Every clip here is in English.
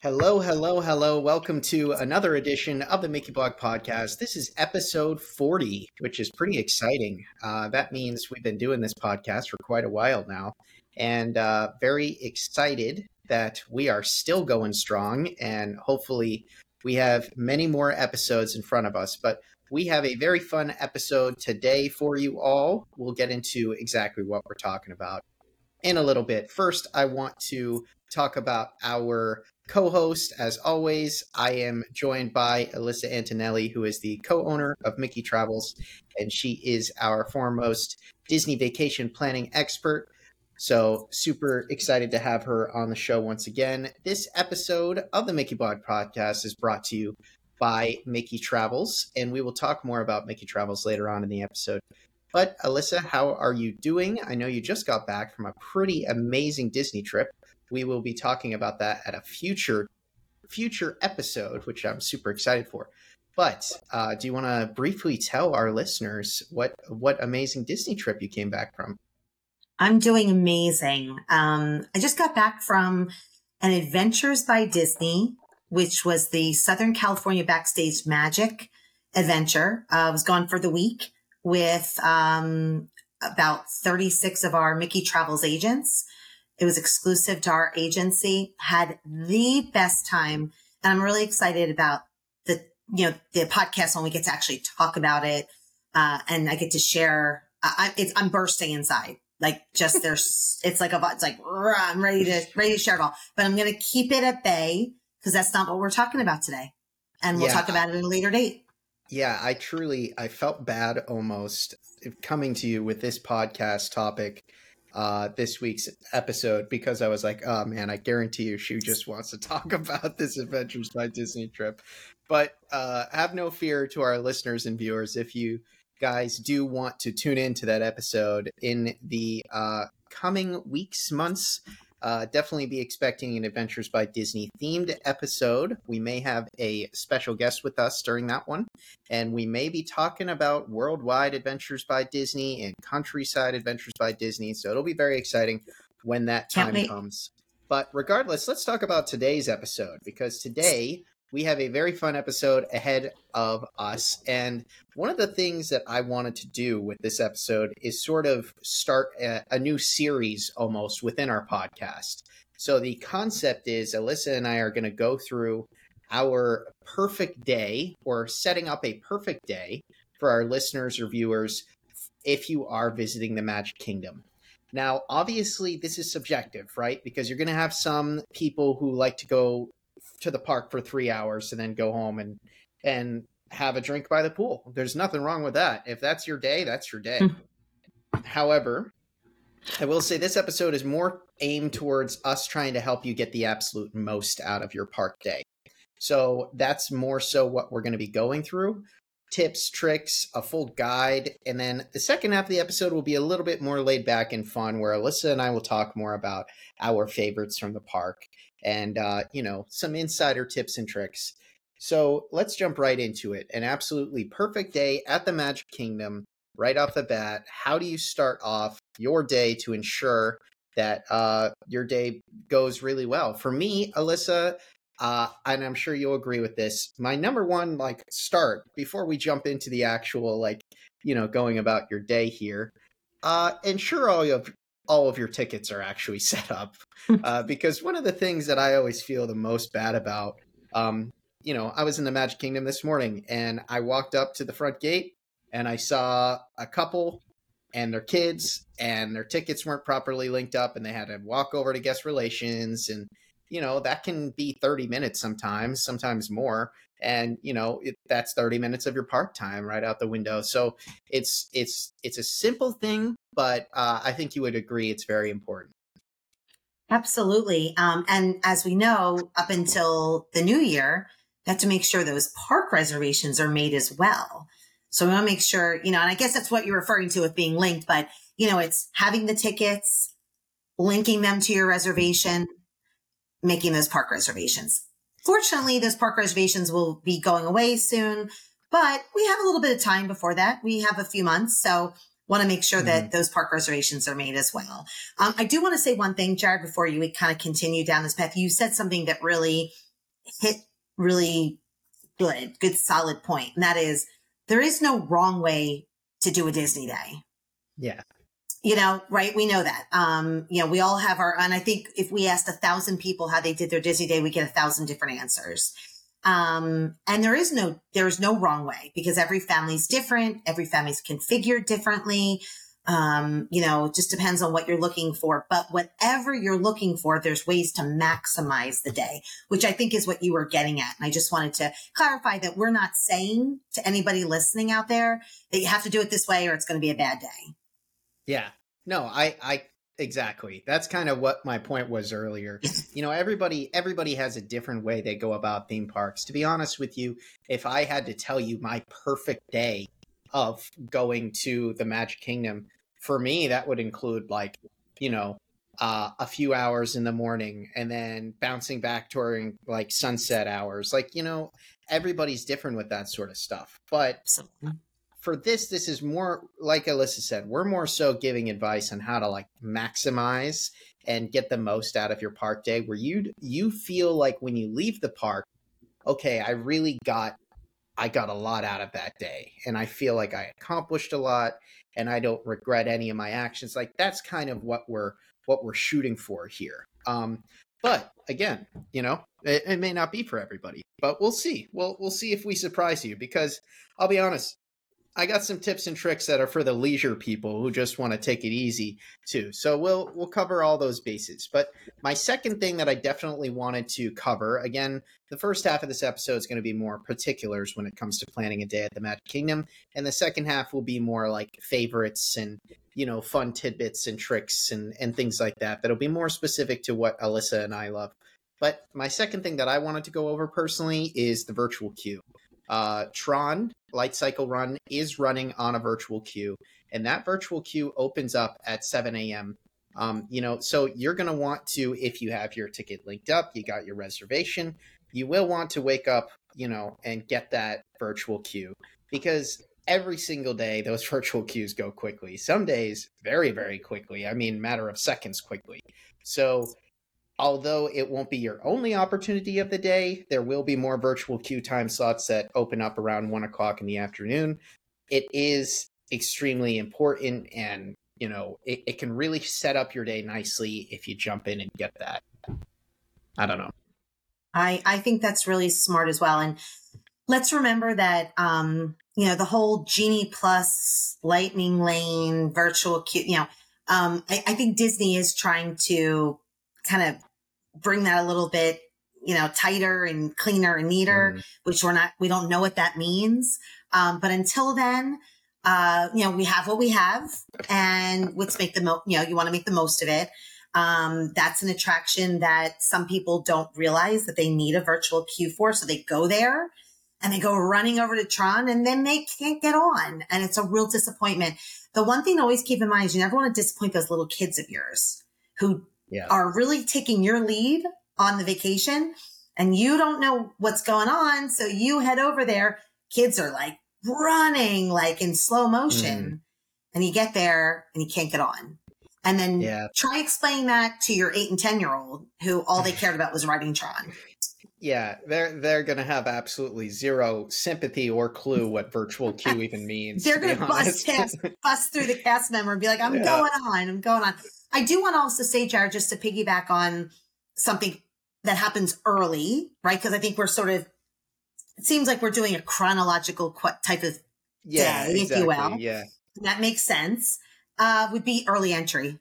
Hello, hello, hello. Welcome to another edition of the Mickey Blog Podcast. This is episode 40, which is pretty exciting. Uh, that means we've been doing this podcast for quite a while now, and uh, very excited that we are still going strong. And hopefully, we have many more episodes in front of us. But we have a very fun episode today for you all. We'll get into exactly what we're talking about in a little bit. First, I want to talk about our co host. As always, I am joined by Alyssa Antonelli, who is the co owner of Mickey Travels, and she is our foremost Disney vacation planning expert. So, super excited to have her on the show once again. This episode of the Mickey Blog podcast is brought to you by Mickey Travels, and we will talk more about Mickey Travels later on in the episode. But Alyssa, how are you doing? I know you just got back from a pretty amazing Disney trip. We will be talking about that at a future future episode, which I'm super excited for. But uh, do you want to briefly tell our listeners what what amazing Disney trip you came back from? I'm doing amazing. Um, I just got back from an Adventures by Disney, which was the Southern California Backstage Magic adventure. Uh, I was gone for the week with um, about 36 of our Mickey Travels agents. It was exclusive to our agency, had the best time. And I'm really excited about the, you know, the podcast when we get to actually talk about it. Uh, and I get to share, I, it's, I'm bursting inside. Like just there's, it's like a, it's like, I'm ready to, ready to share it all, but I'm going to keep it at bay because that's not what we're talking about today. And we'll yeah. talk about it at a later date. Yeah, I truly I felt bad almost coming to you with this podcast topic uh this week's episode because I was like, oh man, I guarantee you she just wants to talk about this Adventures by Disney trip. But uh have no fear to our listeners and viewers if you guys do want to tune in to that episode in the uh coming weeks, months uh, definitely be expecting an Adventures by Disney themed episode. We may have a special guest with us during that one, and we may be talking about worldwide Adventures by Disney and countryside Adventures by Disney. So it'll be very exciting when that time comes. But regardless, let's talk about today's episode because today we have a very fun episode ahead of us. And one of the things that I wanted to do with this episode is sort of start a, a, new series almost within our podcast. So the concept is Alyssa and I are going to go through our perfect day or setting up a perfect day for our listeners or viewers if you are visiting the Magic Kingdom. Now, obviously, this is subjective, right? Because you're going to have some people who like to go to the park for three hours and then go home and and have a drink by the pool. There's nothing wrong with that. If that's your day, that's your day. Hmm. However, I will say this episode is more aimed towards us trying to help you get the absolute most out of your park day. So that's more so what we're going to be going through tips, tricks, a full guide. And then the second half of the episode will be a little bit more laid back and fun, where Alyssa and I will talk more about our favorites from the park and uh, you know some insider tips and tricks. So let's jump right into it. An absolutely perfect day at the Magic Kingdom right off the bat. How do you start off your day to ensure that uh, your day goes really well? For me, Alyssa, uh, and I'm sure you'll agree with this. My number one like start before we jump into the actual like you know going about your day here. Uh, ensure all of all of your tickets are actually set up. Uh, because one of the things that I always feel the most bad about, um, you know, I was in the Magic Kingdom this morning and I walked up to the front gate and I saw a couple and their kids and their tickets weren't properly linked up and they had to walk over to guest relations and you know that can be 30 minutes sometimes sometimes more and you know it, that's 30 minutes of your park time right out the window so it's it's it's a simple thing but uh, i think you would agree it's very important. Absolutely um, and as we know up until the new year you have to make sure those park reservations are made as well. So we want to make sure you know and i guess that's what you're referring to with being linked but you know it's having the tickets linking them to your reservation making those park reservations Fortunately, those park reservations will be going away soon, but we have a little bit of time before that. We have a few months. So want to make sure mm-hmm. that those park reservations are made as well. Um, I do want to say one thing, Jared, before you kind of continue down this path. You said something that really hit really good, good solid point. And that is there is no wrong way to do a Disney day. Yeah. You know, right? We know that. Um, you know, we all have our, and I think if we asked a thousand people how they did their Disney day, we get a thousand different answers. Um, and there is no, there's no wrong way because every family's different. Every family's configured differently. Um, you know, it just depends on what you're looking for. But whatever you're looking for, there's ways to maximize the day, which I think is what you were getting at. And I just wanted to clarify that we're not saying to anybody listening out there that you have to do it this way or it's going to be a bad day. Yeah. No, I, I, exactly. That's kind of what my point was earlier. you know, everybody, everybody has a different way they go about theme parks. To be honest with you, if I had to tell you my perfect day of going to the Magic Kingdom, for me, that would include like, you know, uh, a few hours in the morning and then bouncing back during like sunset hours. Like, you know, everybody's different with that sort of stuff. But for this, this is more like Alyssa said, we're more so giving advice on how to like maximize and get the most out of your park day where you you feel like when you leave the park, okay, I really got I got a lot out of that day and I feel like I accomplished a lot and I don't regret any of my actions. Like that's kind of what we're what we're shooting for here. Um, but again, you know, it, it, may not be for everybody, but we'll see. We'll we'll see if we surprise you because I'll be honest, I got some tips and tricks that are for the leisure people who just want to take it easy too. So we'll we'll cover all those bases. But my second thing that I definitely wanted to cover, again, the first half of this episode is going to be more particulars when it comes to planning a day at the Magic Kingdom, and the second half will be more like favorites and you know fun tidbits and tricks and and things like that. That'll be more specific to what Alyssa and I love. But my second thing that I wanted to go over personally is the virtual queue. Uh, Tron Light Cycle Run is running on a virtual queue, and that virtual queue opens up at 7 a.m. Um, you know, so you're going to want to, if you have your ticket linked up, you got your reservation, you will want to wake up, you know, and get that virtual queue because every single day those virtual queues go quickly. Some days very, very quickly. I mean, matter of seconds quickly. So although it won't be your only opportunity of the day, there will be more virtual queue time slots that open up around one o'clock in the afternoon. It is extremely important and you know it, it can really set up your day nicely if you jump in and get that. I don't know. I, I think that's really smart as well. And let's remember that um, you know, the whole Genie Plus lightning lane virtual queue, you know, um, I, I think Disney is trying to kind of bring that a little bit, you know, tighter and cleaner and neater, mm. which we're not, we don't know what that means. Um, but until then, uh, you know, we have what we have and let's make the most, you know, you want to make the most of it. Um, that's an attraction that some people don't realize that they need a virtual queue for. So they go there and they go running over to Tron and then they can't get on. And it's a real disappointment. The one thing to always keep in mind is you never want to disappoint those little kids of yours who yeah. are really taking your lead on the vacation and you don't know what's going on. So you head over there. Kids are like running like in slow motion mm. and you get there and you can't get on. And then yeah. try explaining that to your eight and 10 year old who all they cared about was riding Tron. Yeah, they're they're gonna have absolutely zero sympathy or clue what virtual queue even means. they're gonna bust bust through the cast member and be like, "I'm yeah. going on, I'm going on." I do want to also say, Jared, just to piggyback on something that happens early, right? Because I think we're sort of, it seems like we're doing a chronological type of yeah, day, exactly, if you will. Yeah. That makes sense. Uh, would be early entry.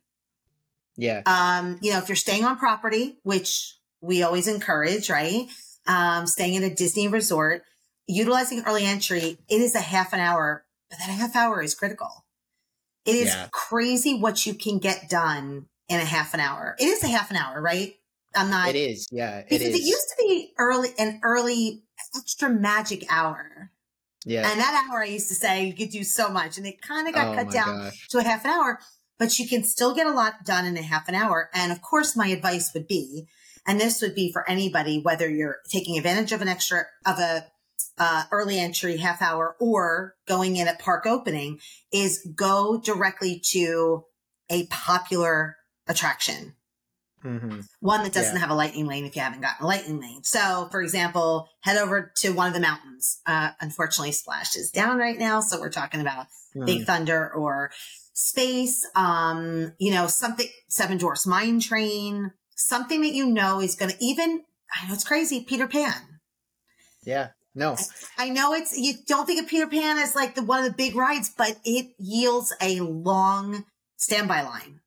Yeah. Um, you know, if you're staying on property, which we always encourage, right? Um, staying in a Disney resort, utilizing early entry, it is a half an hour, but that half hour is critical. It is yeah. crazy what you can get done in a half an hour. It is a half an hour, right? I'm not. It is, yeah. It because is. it used to be early, an early extra magic hour. Yeah. And that hour I used to say you could do so much, and it kind of got oh cut down gosh. to a half an hour. But you can still get a lot done in a half an hour. And of course, my advice would be, and this would be for anybody, whether you're taking advantage of an extra of a uh, early entry half hour or going in at park opening is go directly to a popular attraction. Mm-hmm. One that doesn't yeah. have a lightning lane if you haven't gotten a lightning lane. So, for example, head over to one of the mountains. Uh, unfortunately, Splash is down right now. So we're talking about mm. Big Thunder or Space, um, you know, something, Seven Dwarfs Mine Train, something that you know is going to even, I know it's crazy, Peter Pan. Yeah. No, I know it's you don't think of Peter Pan as like the one of the big rides, but it yields a long standby line,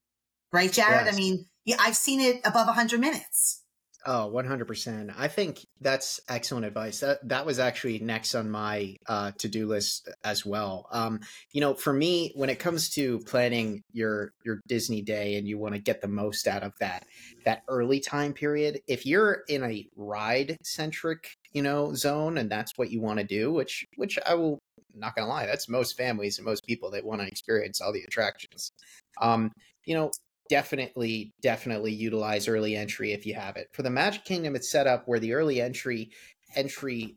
right, Jared? Yes. I mean, yeah, I've seen it above 100 minutes. Oh, 100%. I think that's excellent advice. That that was actually next on my uh, to-do list as well. Um, you know, for me when it comes to planning your your Disney day and you want to get the most out of that that early time period, if you're in a ride centric, you know, zone and that's what you want to do, which which I will not to lie, that's most families and most people that want to experience all the attractions. Um, you know, definitely definitely utilize early entry if you have it for the magic kingdom it's set up where the early entry entry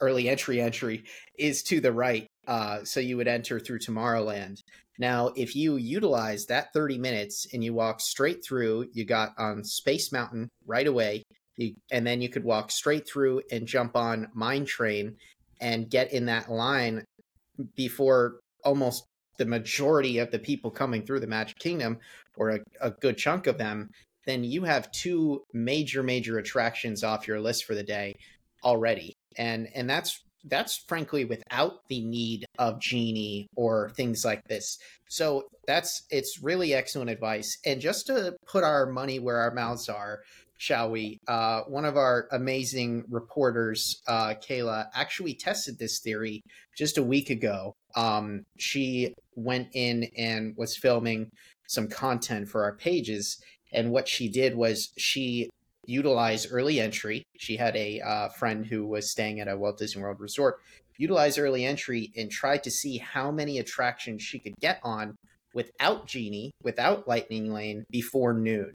early entry entry is to the right uh, so you would enter through tomorrowland now if you utilize that 30 minutes and you walk straight through you got on space mountain right away and then you could walk straight through and jump on mine train and get in that line before almost the majority of the people coming through the Magic Kingdom, or a, a good chunk of them, then you have two major, major attractions off your list for the day already. And and that's that's frankly without the need of genie or things like this so that's it's really excellent advice and just to put our money where our mouths are shall we uh, one of our amazing reporters uh, kayla actually tested this theory just a week ago um, she went in and was filming some content for our pages. And what she did was she utilized early entry. She had a uh, friend who was staying at a Walt Disney World resort, utilized early entry and tried to see how many attractions she could get on without Genie, without Lightning Lane before noon.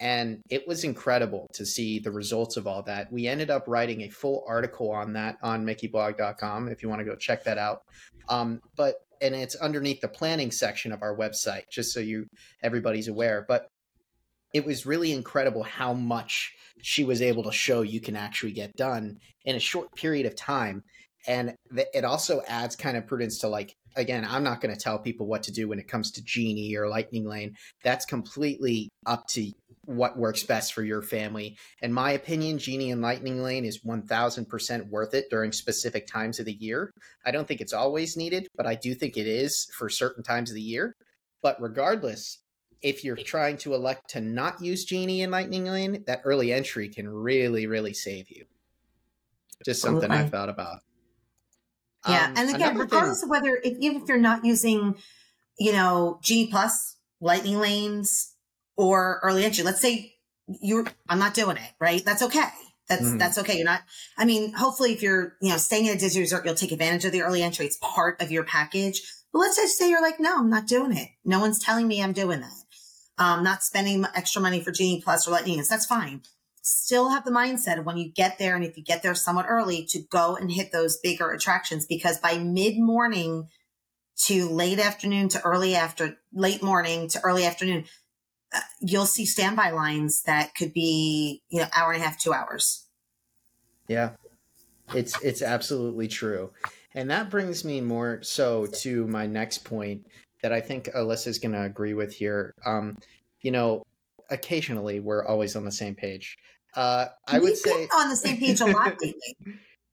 And it was incredible to see the results of all that. We ended up writing a full article on that on mickeyblog.com if you want to go check that out. Um, but and it's underneath the planning section of our website, just so you everybody's aware. But it was really incredible how much she was able to show you can actually get done in a short period of time. And it also adds kind of prudence to like, again, I'm not going to tell people what to do when it comes to Genie or Lightning Lane. That's completely up to what works best for your family. In my opinion, Genie and Lightning Lane is 1000% worth it during specific times of the year. I don't think it's always needed, but I do think it is for certain times of the year. But regardless, if you're trying to elect to not use Genie and Lightning Lane, that early entry can really, really save you. Just something I thought about. Yeah, um, and again, regardless thing, of whether if, even if you're not using, you know, G Plus, Lightning Lanes, or early entry. Let's say you're, I'm not doing it, right? That's okay. That's, mm-hmm. that's okay. You're not, I mean, hopefully if you're, you know, staying at a Disney resort, you'll take advantage of the early entry. It's part of your package. But let's just say you're like, no, I'm not doing it. No one's telling me I'm doing that. Um, not spending extra money for Genie Plus or Lightning. That's fine. Still have the mindset of when you get there, and if you get there somewhat early, to go and hit those bigger attractions because by mid morning to late afternoon to early after late morning to early afternoon, you'll see standby lines that could be, you know, hour and a half, two hours. Yeah, it's it's absolutely true, and that brings me more so to my next point that I think Alyssa's going to agree with here. Um, you know, occasionally we're always on the same page. Uh, I We've would say on the same page a lot lately.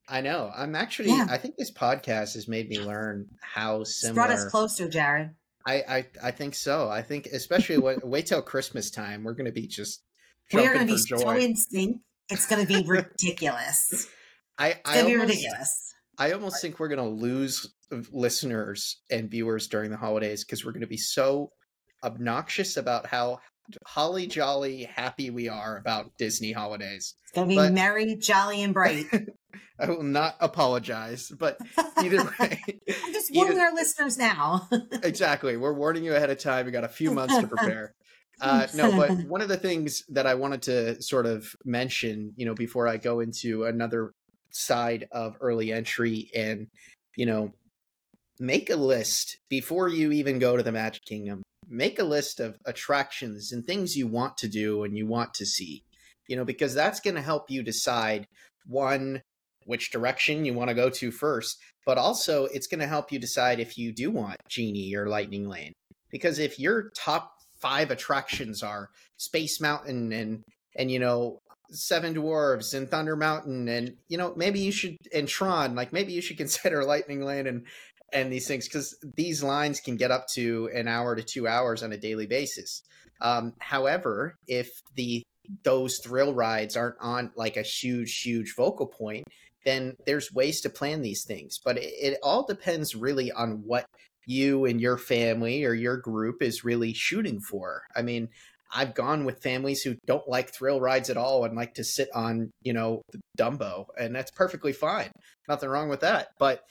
I know. I'm actually. Yeah. I think this podcast has made me learn how similar. It's brought us closer, Jared. I, I, I think so. I think especially when, wait till Christmas time, we're going to be just we're going to be joy. so in sync. It's going to be ridiculous. I, it's going to be ridiculous. I almost think we're going to lose listeners and viewers during the holidays because we're going to be so obnoxious about how holly jolly happy we are about Disney holidays. It's to be but, merry, jolly, and bright. I will not apologize, but either way, I'm just warning either, our listeners now. exactly, we're warning you ahead of time. We got a few months to prepare. Uh, no, but one of the things that I wanted to sort of mention, you know, before I go into another side of early entry and, you know, make a list before you even go to the Magic Kingdom. Make a list of attractions and things you want to do and you want to see. You know, because that's going to help you decide one which direction you want to go to first, but also it's going to help you decide if you do want Genie or Lightning Lane. Because if your top five attractions are Space Mountain and and you know Seven Dwarves and Thunder Mountain and you know maybe you should and Tron like maybe you should consider Lightning Lane and and these things because these lines can get up to an hour to two hours on a daily basis. Um, however, if the those thrill rides aren't on like a huge huge focal point then there's ways to plan these things but it, it all depends really on what you and your family or your group is really shooting for i mean I've gone with families who don't like thrill rides at all and like to sit on, you know, Dumbo, and that's perfectly fine. Nothing wrong with that. But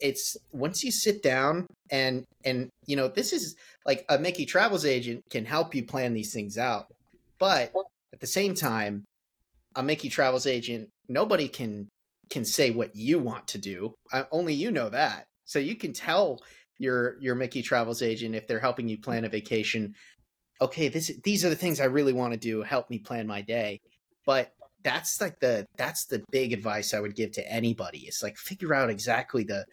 it's once you sit down and and you know, this is like a Mickey Travels agent can help you plan these things out. But at the same time, a Mickey Travels agent, nobody can can say what you want to do. Uh, only you know that. So you can tell your your Mickey Travels agent if they're helping you plan a vacation okay, this these are the things I really want to do. Help me plan my day. But that's like the that's the big advice I would give to anybody. It's like figure out exactly the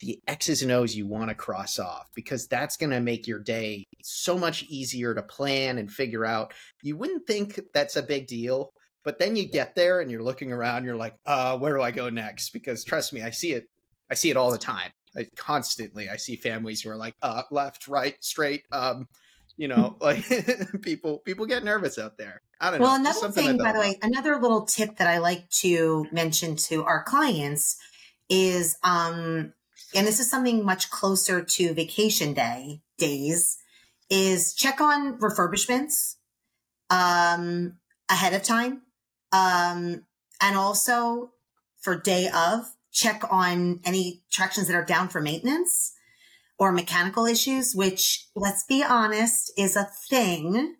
the X's and O's you want to cross off because that's going to make your day so much easier to plan and figure out. You wouldn't think that's a big deal, but then you get there and you're looking around, you're like, uh, where do I go next? Because trust me, I see it. I see it all the time. I, constantly, I see families who are like, uh, left, right, straight. Um, you know, like people people get nervous out there. I don't well, know. Well, another thing, by the way, another little tip that I like to mention to our clients is, um, and this is something much closer to vacation day days, is check on refurbishments um, ahead of time, um, and also for day of check on any attractions that are down for maintenance or mechanical issues, which let's be honest is a thing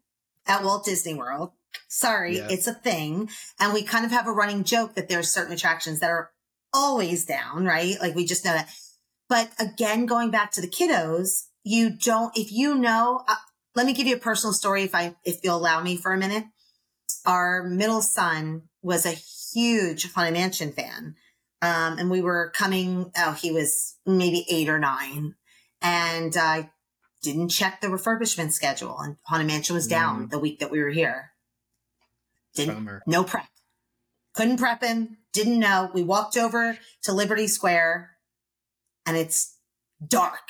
at Walt Disney World. Sorry, yeah. it's a thing. And we kind of have a running joke that there's certain attractions that are always down, right? Like we just know that. But again, going back to the kiddos, you don't, if you know, uh, let me give you a personal story if I, if you'll allow me for a minute. Our middle son was a huge Haunted Mansion fan. Um, and we were coming, oh, he was maybe eight or nine and I didn't check the refurbishment schedule and Haunted Mansion was down mm. the week that we were here. Didn't, Bummer. no prep. Couldn't prep him. Didn't know. We walked over to Liberty Square and it's dark.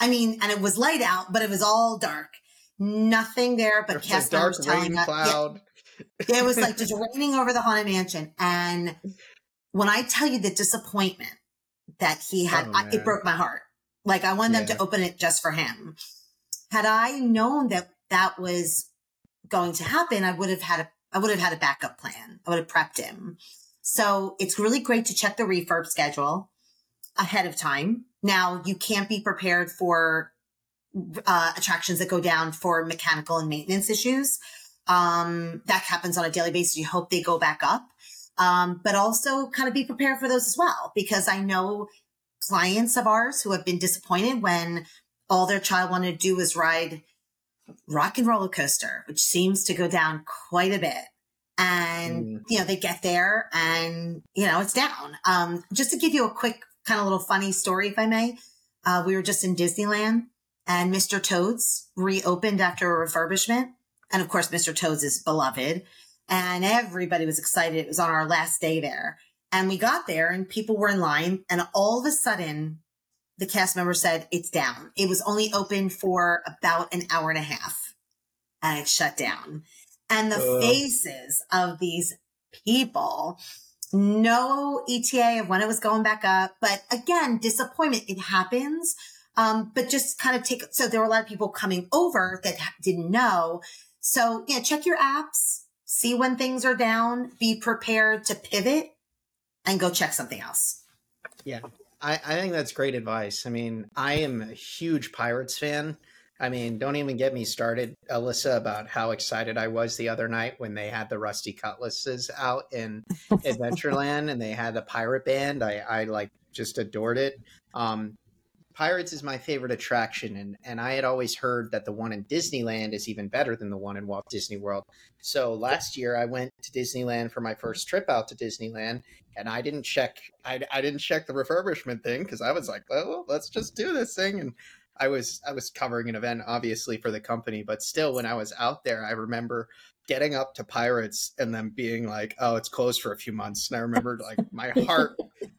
I mean, and it was light out, but it was all dark. Nothing there but cast dark rain us, cloud. Yeah, it was like just raining over the Haunted Mansion. And when I tell you the disappointment that he had, oh, I, it broke my heart. Like I wanted yeah. them to open it just for him. Had I known that that was going to happen, I would have had a, I would have had a backup plan. I would have prepped him. So it's really great to check the refurb schedule ahead of time. Now you can't be prepared for uh, attractions that go down for mechanical and maintenance issues. Um, that happens on a daily basis. You hope they go back up. Um, but also kind of be prepared for those as well, because I know clients of ours who have been disappointed when all their child wanted to do was ride Rock 'n' Roller Coaster, which seems to go down quite a bit. And, mm. you know, they get there and, you know, it's down. Um, just to give you a quick kind of little funny story, if I may, uh, we were just in Disneyland and Mr. Toad's reopened after a refurbishment. And of course, Mr. Toad's is beloved and everybody was excited. It was on our last day there. And we got there and people were in line and all of a sudden the cast member said it's down. It was only open for about an hour and a half and it shut down. And the uh. faces of these people, no ETA of when it was going back up. But again, disappointment. It happens. Um, but just kind of take, so there were a lot of people coming over that didn't know. So yeah, check your apps, see when things are down, be prepared to pivot and go check something else. Yeah. I, I think that's great advice. I mean, I am a huge Pirates fan. I mean, don't even get me started, Alyssa, about how excited I was the other night when they had the Rusty Cutlasses out in Adventureland and they had the pirate band. I, I like just adored it. Um, Pirates is my favorite attraction, and and I had always heard that the one in Disneyland is even better than the one in Walt Disney World. So last year I went to Disneyland for my first trip out to Disneyland, and I didn't check I, I didn't check the refurbishment thing because I was like, oh, well, let's just do this thing, and I was I was covering an event obviously for the company, but still when I was out there, I remember getting up to Pirates and then being like, "Oh, it's closed for a few months." And I remember like my heart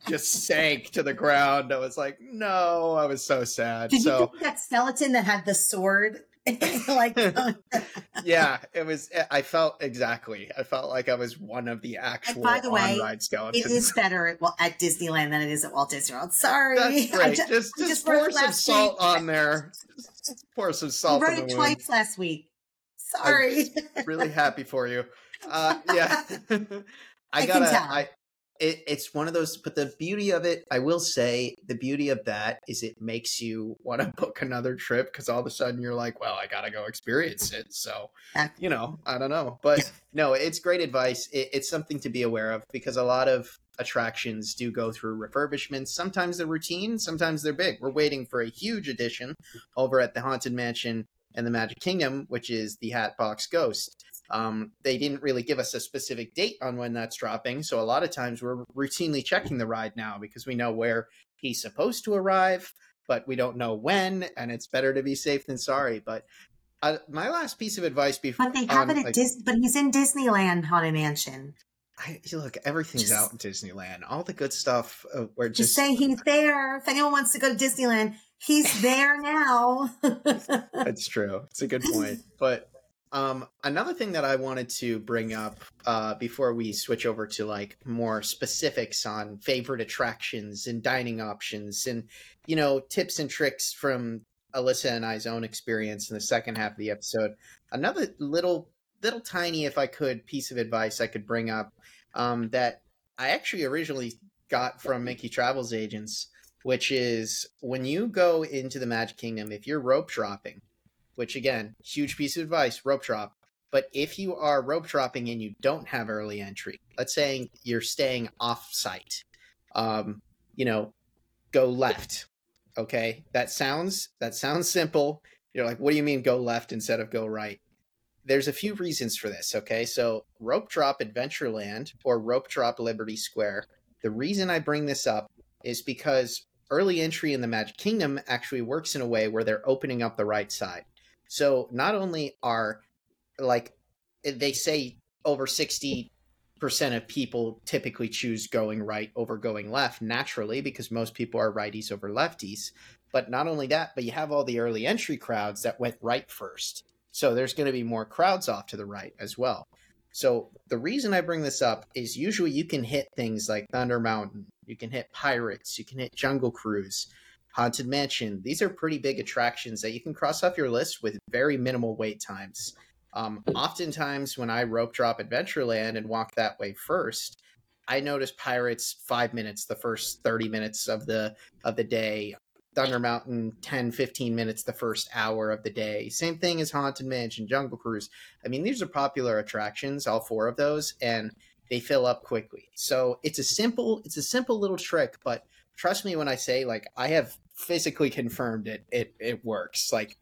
just sank to the ground. I was like, "No," I was so sad. Did so you that skeleton that had the sword? like, yeah, it was. Eh, I felt exactly. I felt like I was one of the actual by the way, ride skeletons. It is better at, well, at Disneyland than it is at Walt Disney World. Sorry, That's great. Just, just, just, pour some salt week. on there. pour some salt. You wrote it twice last week. Sorry. Really happy for you. Uh, yeah. I, I gotta. I, it, it's one of those, but the beauty of it, I will say, the beauty of that is it makes you want to book another trip because all of a sudden you're like, well, I gotta go experience it. So, you know, I don't know, but no, it's great advice. It, it's something to be aware of because a lot of attractions do go through refurbishments. Sometimes they're routine, sometimes they're big. We're waiting for a huge addition over at the Haunted Mansion and the Magic Kingdom, which is the Hatbox Ghost. Um, they didn't really give us a specific date on when that's dropping, so a lot of times we're routinely checking the ride now because we know where he's supposed to arrive, but we don't know when, and it's better to be safe than sorry. But uh, my last piece of advice before, but they have um, it at like, Dis- but he's in Disneyland Haunted Mansion. I, look, everything's just, out in Disneyland. All the good stuff. Uh, we're just, just say he's there. If anyone wants to go to Disneyland, he's there now. That's true. It's a good point. But um, another thing that I wanted to bring up uh, before we switch over to like more specifics on favorite attractions and dining options, and you know tips and tricks from Alyssa and I's own experience in the second half of the episode. Another little, little tiny, if I could, piece of advice I could bring up um, that I actually originally got from Mickey Travels Agents which is when you go into the Magic Kingdom, if you're rope dropping, which again, huge piece of advice, rope drop. But if you are rope dropping and you don't have early entry, let's say you're staying off site, um, you know, go left. Okay, that sounds that sounds simple. You're like, what do you mean go left instead of go right? There's a few reasons for this. Okay, so rope drop Adventureland or rope drop Liberty Square. The reason I bring this up is because early entry in the Magic Kingdom actually works in a way where they're opening up the right side. So not only are like eh, they say over 60% of people typically choose going right over going left naturally because most people are righties over lefties. But not only that, but you have all the early entry crowds that went right first. So there's going to be more crowds off to the right as well. So the reason I bring this up is usually you can hit things like Thunder Mountain, you can hit Pirates, you can hit Jungle Cruise, Haunted Mansion. These are pretty big attractions that you can cross off your list with very minimal wait times. Um, oftentimes, when I rope drop Adventureland and walk that way first, I notice Pirates five minutes, the first thirty minutes of the of the day. Thunder Mountain 10, 15 minutes the first hour of the day. Same thing as Haunted Mansion, Jungle Cruise. I mean, these are popular attractions, all four of those, and they fill up quickly. So it's a simple, it's a simple little trick, but trust me when I say like I have physically confirmed it, it it works. Like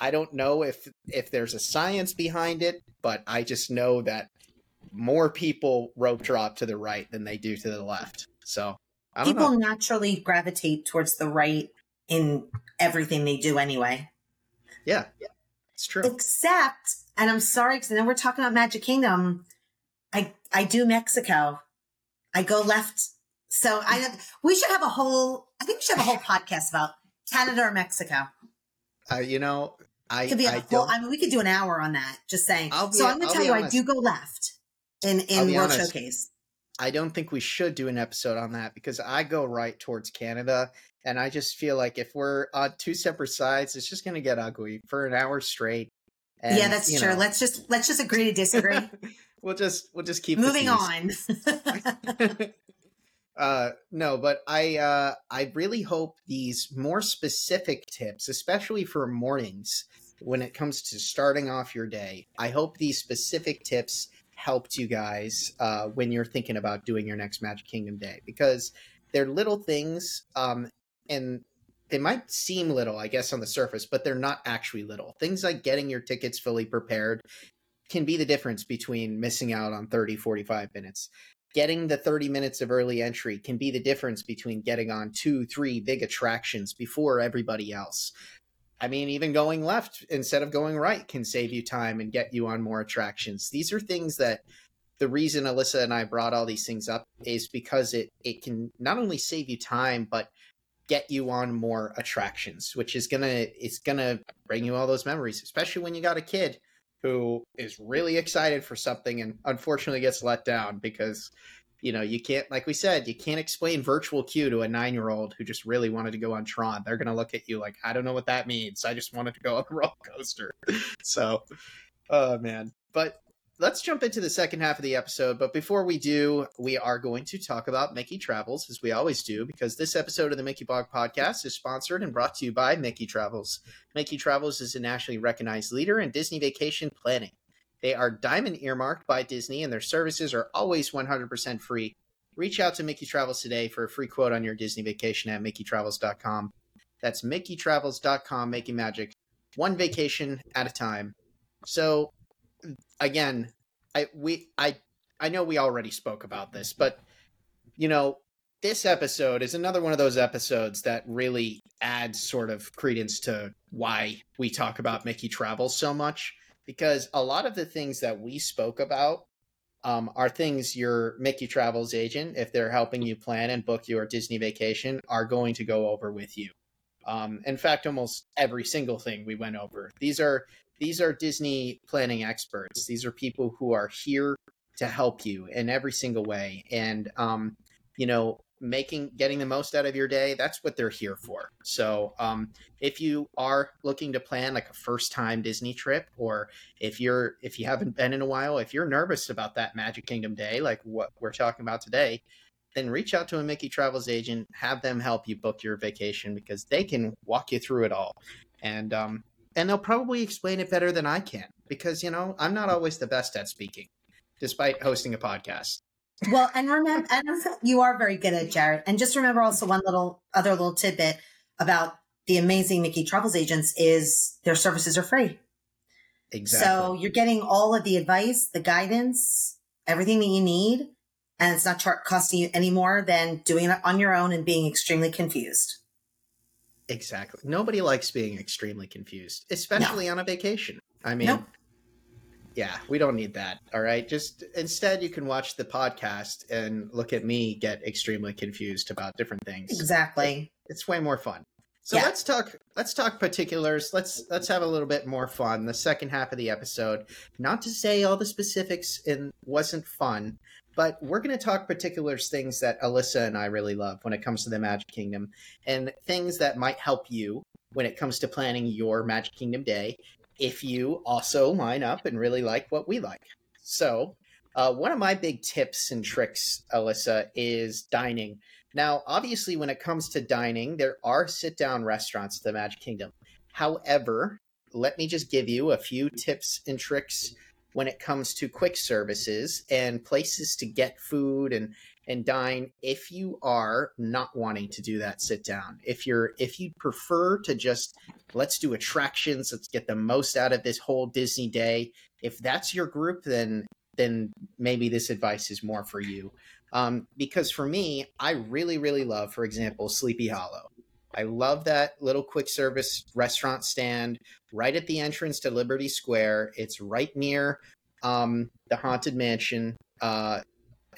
I don't know if if there's a science behind it, but I just know that more people rope drop to the right than they do to the left. So people know. naturally gravitate towards the right in everything they do anyway. Yeah, yeah, it's true. Except, and I'm sorry because I know we're talking about Magic Kingdom. I do Mexico. I go left. So I have, we should have a whole. I think we should have a whole podcast about Canada or Mexico. Uh, you know, I could be a I whole, I mean, we could do an hour on that. Just saying. Be, so I'm going to tell you, honest. I do go left in in World honest. Showcase. I don't think we should do an episode on that because I go right towards Canada and I just feel like if we're on two separate sides, it's just going to get ugly for an hour straight. And, yeah, that's true. Know. Let's just let's just agree to disagree. we'll just we'll just keep moving on. uh no, but I uh I really hope these more specific tips, especially for mornings when it comes to starting off your day. I hope these specific tips helped you guys uh, when you're thinking about doing your next Magic Kingdom day because they're little things, um, and they might seem little, I guess, on the surface, but they're not actually little. Things like getting your tickets fully prepared can be the difference between missing out on 30, 45 minutes. Getting the 30 minutes of early entry can be the difference between getting on two, three big attractions before everybody else. I mean, even going left instead of going right can save you time and get you on more attractions. These are things that the reason Alyssa and I brought all these things up is because it it can not only save you time, but get you on more attractions, which is gonna it's gonna bring you all those memories, especially when you got a kid who is really excited for something and unfortunately gets let down because you know you can't like we said you can't explain virtual queue to a nine year old who just really wanted to go on tron. They're gonna look at you like i don't know what that means. I just wanted to go on a roller coaster. So oh man. But let's jump into the second half of the episode. But before we do, we are going to talk about Mickey Travels, as we always do, because this episode of the Mickey Blog Podcast is sponsored and brought to you by Mickey Travels. Mickey Travels is a nationally recognized leader in Disney vacation planning. They are diamond earmarked by Disney, and their services are always 100% free. Reach out to Mickey Travels today for a free quote on your Disney vacation at MickeyTravels.com. That's MickeyTravels.com, making magic one vacation at a time. So, again, I we I I know we already spoke about this, but you know, this episode is another one of those episodes that really adds sort of credence to why we talk about Mickey Travels so much because a lot of the things that we spoke about um, are things your Mickey Travels agent, if they're helping you plan and book your Disney vacation, are going to go over with you. Um, in fact, almost every single thing we went over. These are these are Disney planning experts. These are people who are here to help you in every single way. And, um, you know, making getting the most out of your day that's what they're here for so um, if you are looking to plan like a first time disney trip or if you're if you haven't been in a while if you're nervous about that magic kingdom day like what we're talking about today then reach out to a mickey travels agent have them help you book your vacation because they can walk you through it all and um, and they'll probably explain it better than I can because you know I'm not always the best at speaking, despite hosting a podcast. Well, and remember, and you are very good at Jared. And just remember also one little other little tidbit about the amazing Mickey Travels agents is their services are free. Exactly. So you're getting all of the advice, the guidance, everything that you need, and it's not costing you any more than doing it on your own and being extremely confused. Exactly. Nobody likes being extremely confused, especially no. on a vacation. I mean, yeah, we don't need that. All right. Just instead, you can watch the podcast and look at me get extremely confused about different things. Exactly. It's way more fun. So yeah. let's talk. Let's talk particulars. Let's let's have a little bit more fun. The second half of the episode. Not to say all the specifics in wasn't fun, but we're going to talk particular things that Alyssa and I really love when it comes to the Magic Kingdom and things that might help you when it comes to planning your Magic Kingdom day if you also line up and really like what we like. So, uh, one of my big tips and tricks, Alyssa, is dining. Now, obviously, when it comes to dining, there are sit down restaurants at the Magic Kingdom. However, let me just give you a few tips and tricks when it comes to quick services and places to get food and and dine if you are not wanting to do that sit down. If you're if you prefer to just let's do attractions. Let's get the most out of this whole disney day. If that's your group then then maybe this advice is more for you. Um, because for me i really really love for example sleepy hollow I love that little quick service restaurant stand right at the entrance to Liberty Square. It's right near um, the Haunted Mansion. Uh,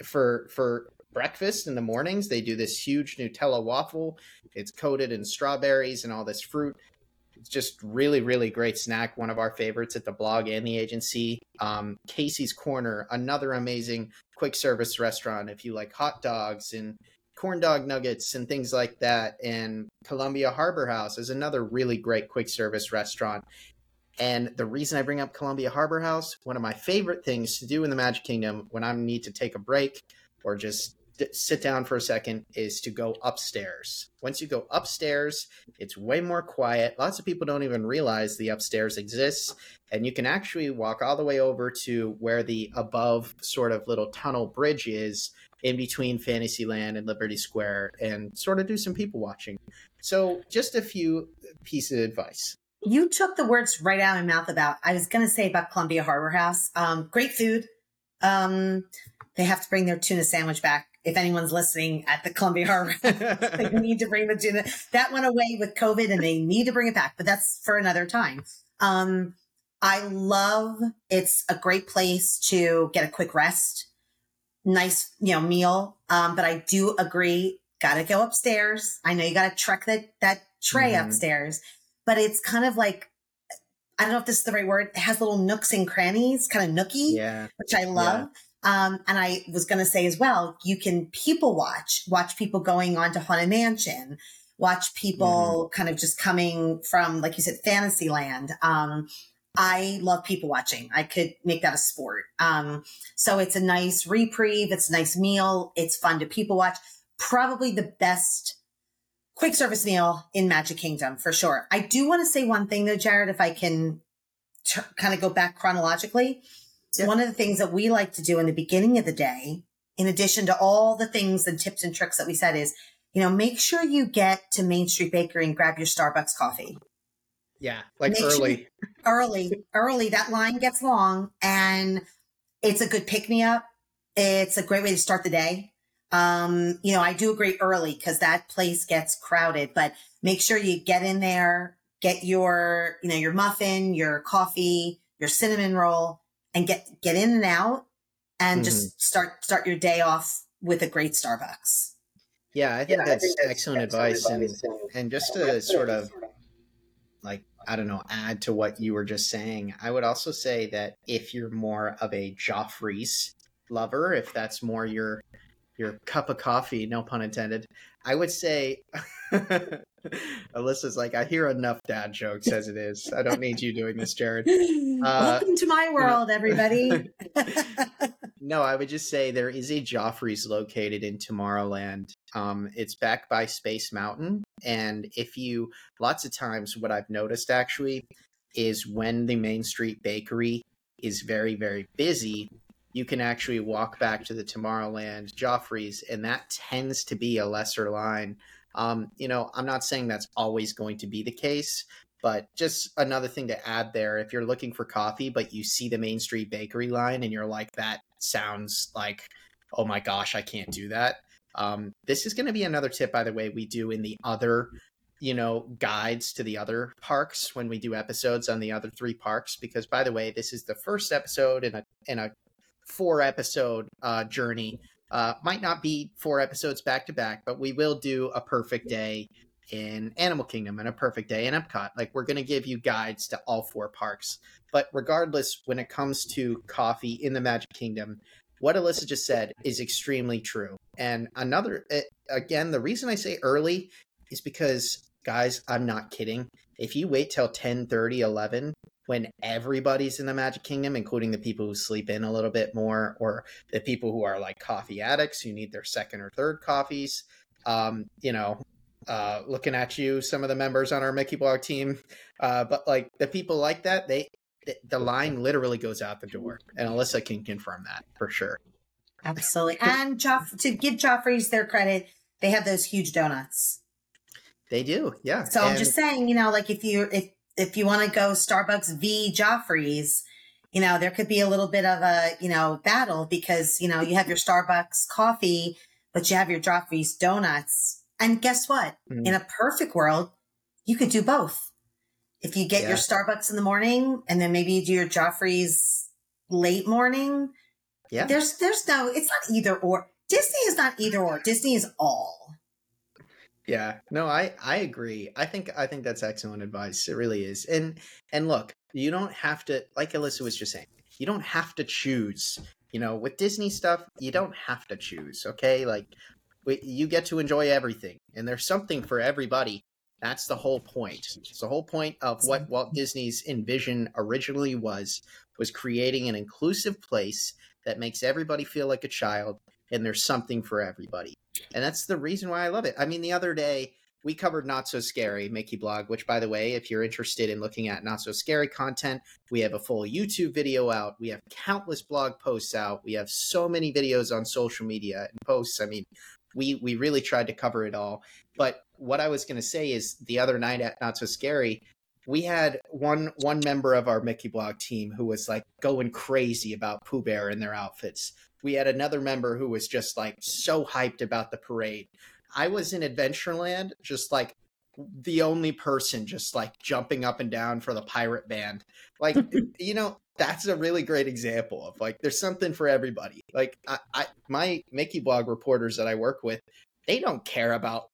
for for breakfast in the mornings, they do this huge Nutella waffle. It's coated in strawberries and all this fruit. It's just really, really great snack. One of our favorites at the blog and the agency. Um, Casey's Corner, another amazing quick service restaurant. If you like hot dogs and corn dog nuggets and things like that. And Columbia Harbor House is another really great quick service restaurant. And the reason I bring up Columbia Harbor House, one of my favorite things to do in the Magic Kingdom when I need to take a break or just sit down for a second is to go upstairs. Once you go upstairs, it's way more quiet. Lots of people don't even realize the upstairs exists. And you can actually walk all the way over to where the above sort of little tunnel bridge is in between Fantasyland and Liberty Square and sort of do some people watching. So, just a few pieces of advice. You took the words right out of my mouth about, I was going to say about Columbia Harbor House. Um, great food. Um, they have to bring their tuna sandwich back. If anyone's listening at the Columbia Harbor, they need to bring the tuna. That went away with COVID and they need to bring it back, but that's for another time. Um, I love it's a great place to get a quick rest, nice, you know, meal. Um, but I do agree, gotta go upstairs. I know you gotta trek that, that tray mm-hmm. upstairs, but it's kind of like, I don't know if this is the right word. It has little nooks and crannies, kind of nooky, yeah. which I love. Yeah. Um, and I was going to say as well, you can people watch, watch people going on to Haunted Mansion, watch people mm-hmm. kind of just coming from, like you said, Fantasyland. Um, I love people watching. I could make that a sport. Um, so it's a nice reprieve. It's a nice meal. It's fun to people watch. Probably the best quick service meal in Magic Kingdom for sure. I do want to say one thing though, Jared, if I can t- kind of go back chronologically. Yeah. One of the things that we like to do in the beginning of the day, in addition to all the things and tips and tricks that we said is, you know, make sure you get to Main Street Bakery and grab your Starbucks coffee. Yeah, like Make early. Sure, early, early. That line gets long and it's a good pick me up. It's a great way to start the day. Um, you know, I do agree early because that place gets crowded, but make sure you get in there, get your, you know, your muffin, your coffee, your cinnamon roll and get, get in and out and mm-hmm. just start, start your day off with a great Starbucks. Yeah, I think, yeah, that's, I think that's, excellent, excellent advice. advice. And, and just to sort of like I don't know, add to what you were just saying, I would also say that if you're more of a Joffrey's lover, if that's more your your cup of coffee, no pun intended, I would say Alyssa's like, I hear enough dad jokes as it is. I don't need you doing this, Jared. Uh, Welcome to my world, everybody. no, I would just say there is a Joffrey's located in Tomorrowland. Um, it's back by Space Mountain. And if you, lots of times, what I've noticed actually is when the Main Street Bakery is very, very busy, you can actually walk back to the Tomorrowland Joffrey's, and that tends to be a lesser line. Um, you know, I'm not saying that's always going to be the case, but just another thing to add there if you're looking for coffee, but you see the Main Street Bakery line and you're like, that sounds like, oh my gosh, I can't do that. Um, this is going to be another tip, by the way, we do in the other, you know, guides to the other parks when we do episodes on the other three parks. Because, by the way, this is the first episode in a in a four episode uh, journey. Uh, might not be four episodes back to back, but we will do a perfect day in Animal Kingdom and a perfect day in Epcot. Like we're going to give you guides to all four parks. But regardless, when it comes to coffee in the Magic Kingdom, what Alyssa just said is extremely true. And another, eh, again, the reason I say early is because, guys, I'm not kidding. If you wait till 10, 30, 11, when everybody's in the Magic Kingdom, including the people who sleep in a little bit more, or the people who are like coffee addicts who need their second or third coffees, um, you know, uh, looking at you, some of the members on our Mickey blog team. Uh, but like the people like that, they the line literally goes out the door, and Alyssa can confirm that for sure. Absolutely, and Joff- to give Joffrey's their credit, they have those huge donuts. They do, yeah. So and- I'm just saying, you know, like if you if if you want to go Starbucks v Joffrey's, you know, there could be a little bit of a you know battle because you know you have your Starbucks coffee, but you have your Joffrey's donuts and guess what? Mm. In a perfect world, you could do both. If you get yeah. your Starbucks in the morning and then maybe you do your Joffrey's late morning. Yeah. There's there's no it's not either or. Disney is not either or. Disney is all. Yeah. No, I I agree. I think I think that's excellent advice. It really is. And and look, you don't have to like Alyssa was just saying. You don't have to choose. You know, with Disney stuff, you don't have to choose, okay? Like you get to enjoy everything, and there's something for everybody. That's the whole point. It's the whole point of what Walt Disney's envision originally was was creating an inclusive place that makes everybody feel like a child, and there's something for everybody. And that's the reason why I love it. I mean, the other day we covered Not So Scary Mickey blog, which, by the way, if you're interested in looking at Not So Scary content, we have a full YouTube video out. We have countless blog posts out. We have so many videos on social media and posts. I mean, we we really tried to cover it all. But what I was going to say is the other night at Not So Scary, we had one one member of our Mickey Blog team who was like going crazy about Pooh Bear and their outfits. We had another member who was just like so hyped about the parade. I was in Adventureland, just like the only person just like jumping up and down for the pirate band. Like, you know, that's a really great example of like there's something for everybody. Like I, I my Mickey blog reporters that I work with, they don't care about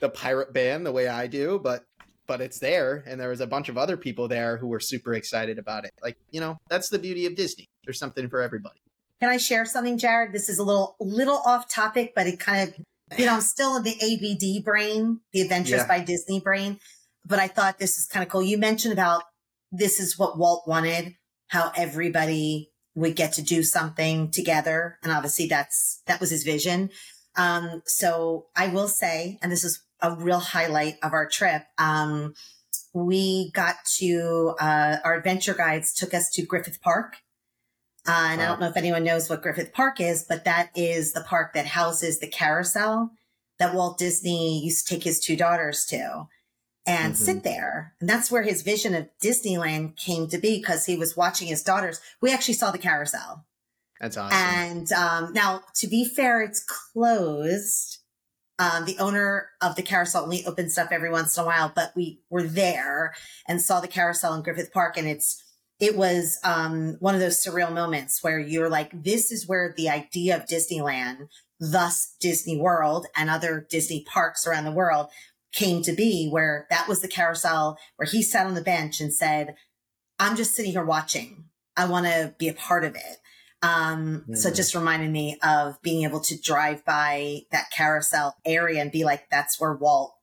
the pirate band the way I do, but but it's there and there was a bunch of other people there who were super excited about it. Like, you know, that's the beauty of Disney. There's something for everybody. Can I share something, Jared? This is a little little off topic, but it kind of you know, I'm still in the ABD brain, the Adventures yeah. by Disney brain. But I thought this is kind of cool. You mentioned about this is what Walt wanted, how everybody would get to do something together. And obviously that's, that was his vision. Um, so I will say, and this is a real highlight of our trip. Um, we got to, uh, our adventure guides took us to Griffith Park. Uh, and wow. I don't know if anyone knows what Griffith Park is, but that is the park that houses the carousel that Walt Disney used to take his two daughters to and mm-hmm. sit there. And that's where his vision of Disneyland came to be because he was watching his daughters. We actually saw the carousel. That's awesome. And um, now, to be fair, it's closed. Um, the owner of the carousel only opens stuff every once in a while, but we were there and saw the carousel in Griffith Park, and it's it was um, one of those surreal moments where you're like, this is where the idea of Disneyland, thus Disney World and other Disney parks around the world, came to be. Where that was the carousel where he sat on the bench and said, "I'm just sitting here watching. I want to be a part of it." Um, mm-hmm. So it just reminded me of being able to drive by that carousel area and be like, that's where Walt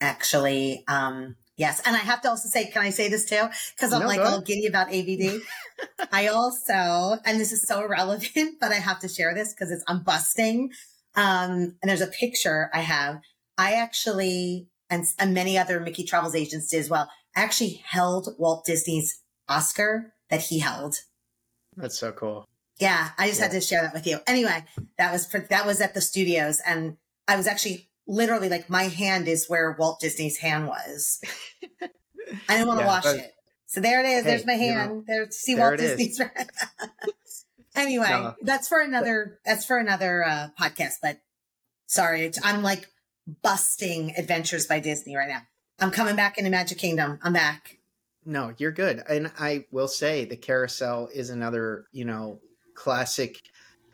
actually, um, yes. And I have to also say, can I say this too? Cause I'm no, like all giddy about ABD. I also, and this is so irrelevant, but I have to share this because it's, I'm busting. Um, and there's a picture I have. I actually, and, and many other Mickey Travels agents did as well, I actually held Walt Disney's Oscar that he held that's so cool. Yeah, I just yeah. had to share that with you. Anyway, that was for, that was at the studios, and I was actually literally like my hand is where Walt Disney's hand was. I didn't want to yeah, wash it, so there it is. Hey, There's my hand. You know, there, see there Walt Disney's. Right. Anyway, no. that's for another. That's for another uh, podcast. But sorry, I'm like busting Adventures by Disney right now. I'm coming back into Magic Kingdom. I'm back. No, you're good. And I will say the carousel is another, you know, classic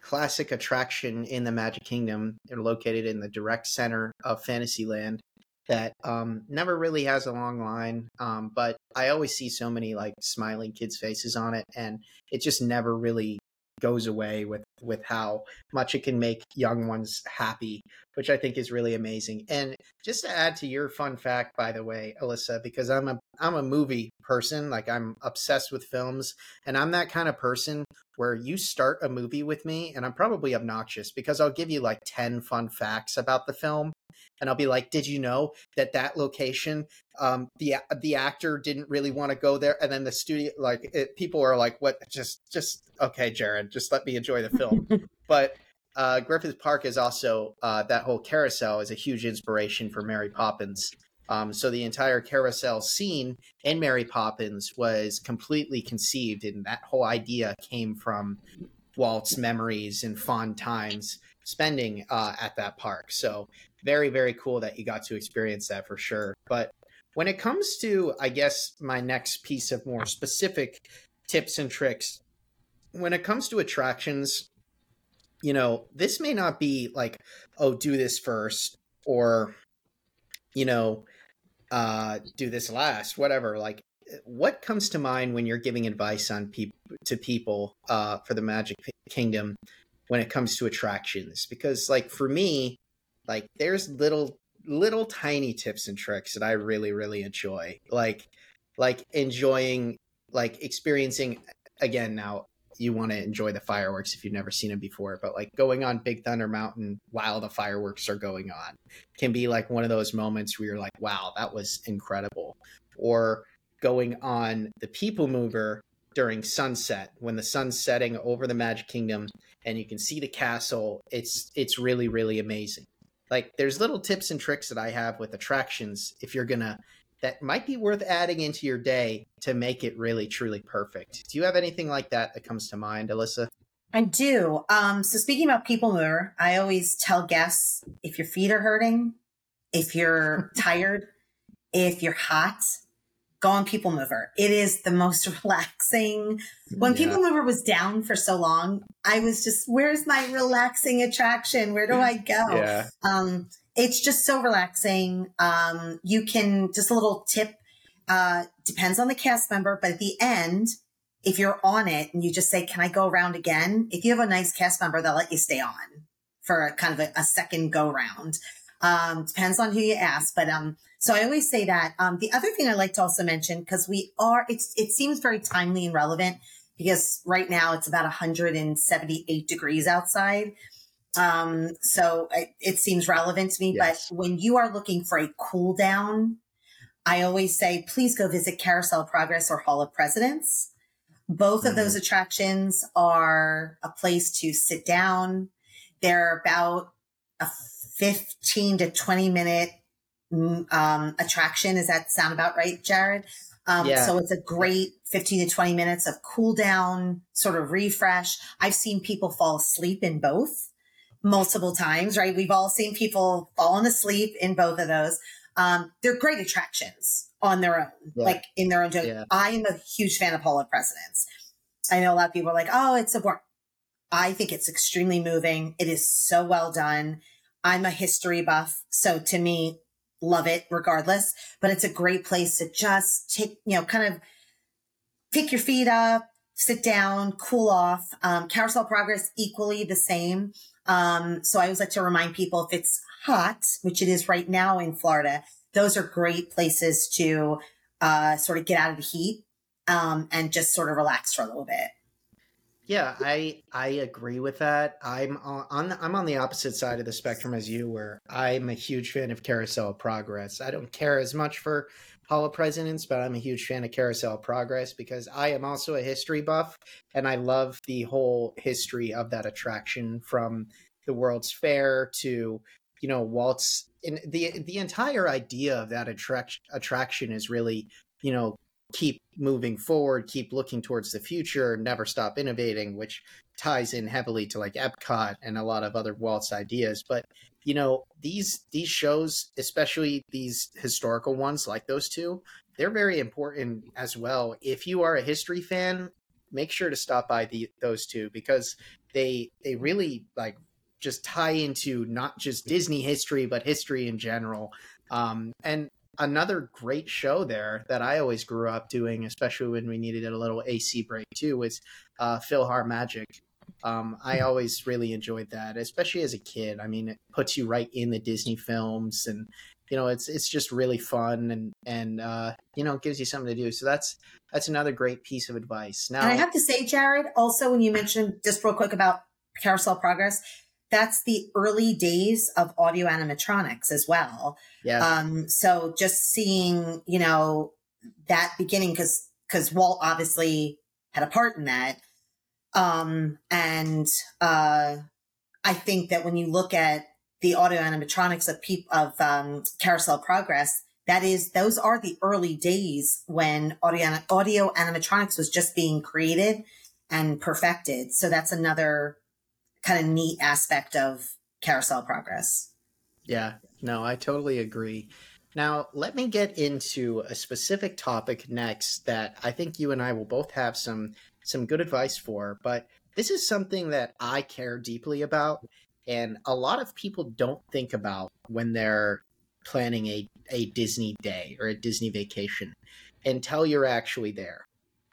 classic attraction in the Magic Kingdom. They're located in the direct center of Fantasyland that um, never really has a long line. Um, but I always see so many like smiling kids' faces on it, and it just never really goes away with with how much it can make young ones happy which i think is really amazing. And just to add to your fun fact by the way alyssa because i'm a i'm a movie person like i'm obsessed with films and i'm that kind of person where you start a movie with me and i'm probably obnoxious because i'll give you like 10 fun facts about the film and I'll be like, "Did you know that that location, um, the the actor didn't really want to go there?" And then the studio, like, it, people are like, "What? Just, just okay, Jared, just let me enjoy the film." but uh, Griffith Park is also uh, that whole carousel is a huge inspiration for Mary Poppins. Um, so the entire carousel scene in Mary Poppins was completely conceived, and that whole idea came from Walt's memories and fond times spending uh, at that park. So very, very cool that you got to experience that for sure. But when it comes to, I guess, my next piece of more specific tips and tricks, when it comes to attractions, you know, this may not be like, oh, do this first or, you know, uh, do this last, whatever. Like, what comes to mind when you're giving advice on people to people uh, for the Magic Kingdom when it comes to attractions? Because, like, for me, like there's little little tiny tips and tricks that I really really enjoy. Like like enjoying like experiencing again now you want to enjoy the fireworks if you've never seen them before but like going on big thunder mountain while the fireworks are going on can be like one of those moments where you're like wow that was incredible or going on the people mover during sunset when the sun's setting over the magic kingdom and you can see the castle it's it's really really amazing like there's little tips and tricks that I have with attractions if you're gonna that might be worth adding into your day to make it really truly perfect. Do you have anything like that that comes to mind, Alyssa? I do. Um, so speaking about people mover, I always tell guests if your feet are hurting, if you're tired, if you're hot, go on People Mover. It is the most relaxing. When yeah. People Mover was down for so long, I was just, where's my relaxing attraction? Where do I go? Yeah. Um, it's just so relaxing. Um, you can just a little tip, uh, depends on the cast member, but at the end, if you're on it and you just say, can I go around again? If you have a nice cast member, they'll let you stay on for a kind of a, a second go round. Um, depends on who you ask, but, um, so I always say that. Um, the other thing I like to also mention, because we are, it's, it seems very timely and relevant because right now it's about 178 degrees outside. Um, so it, it, seems relevant to me. Yes. But when you are looking for a cool down, I always say, please go visit Carousel Progress or Hall of Presidents. Both mm-hmm. of those attractions are a place to sit down. They're about a 15 to 20 minute mm, um, attraction. Does that sound about right, Jared? Um, yeah. So it's a great 15 to 20 minutes of cool down, sort of refresh. I've seen people fall asleep in both multiple times, right? We've all seen people falling asleep in both of those. Um, they're great attractions on their own, yeah. like in their own. Yeah. I am a huge fan of Hall of Presidents. I know a lot of people are like, oh, it's a boring. I think it's extremely moving. It is so well done. I'm a history buff. So to me, love it regardless, but it's a great place to just take, you know, kind of pick your feet up, sit down, cool off. Um, carousel progress equally the same. Um, so I always like to remind people if it's hot, which it is right now in Florida, those are great places to uh, sort of get out of the heat um, and just sort of relax for a little bit. Yeah, I I agree with that. I'm on I'm on the opposite side of the spectrum as you, where I'm a huge fan of Carousel Progress. I don't care as much for Hall of Presidents, but I'm a huge fan of Carousel Progress because I am also a history buff and I love the whole history of that attraction from the World's Fair to you know Walt's. In the the entire idea of that attraction attraction is really you know keep moving forward, keep looking towards the future, never stop innovating, which ties in heavily to like Epcot and a lot of other Walt's ideas. But you know these these shows especially these historical ones like those two they're very important as well if you are a history fan make sure to stop by the those two because they they really like just tie into not just disney history but history in general um, and another great show there that i always grew up doing especially when we needed a little ac break too was uh, PhilharMagic um, I always really enjoyed that, especially as a kid. I mean, it puts you right in the Disney films, and you know, it's it's just really fun and and uh, you know, it gives you something to do. So that's that's another great piece of advice. Now, and I have to say, Jared, also when you mentioned just real quick about Carousel Progress, that's the early days of audio animatronics as well. Yeah. Um, so just seeing, you know, that beginning because because Walt obviously had a part in that. Um, and uh, I think that when you look at the audio animatronics of peop- of um, Carousel Progress, that is those are the early days when audio audio animatronics was just being created and perfected. So that's another kind of neat aspect of Carousel Progress. Yeah, no, I totally agree. Now, let me get into a specific topic next that I think you and I will both have some some good advice for, but this is something that I care deeply about and a lot of people don't think about when they're planning a, a Disney day or a Disney vacation until you're actually there.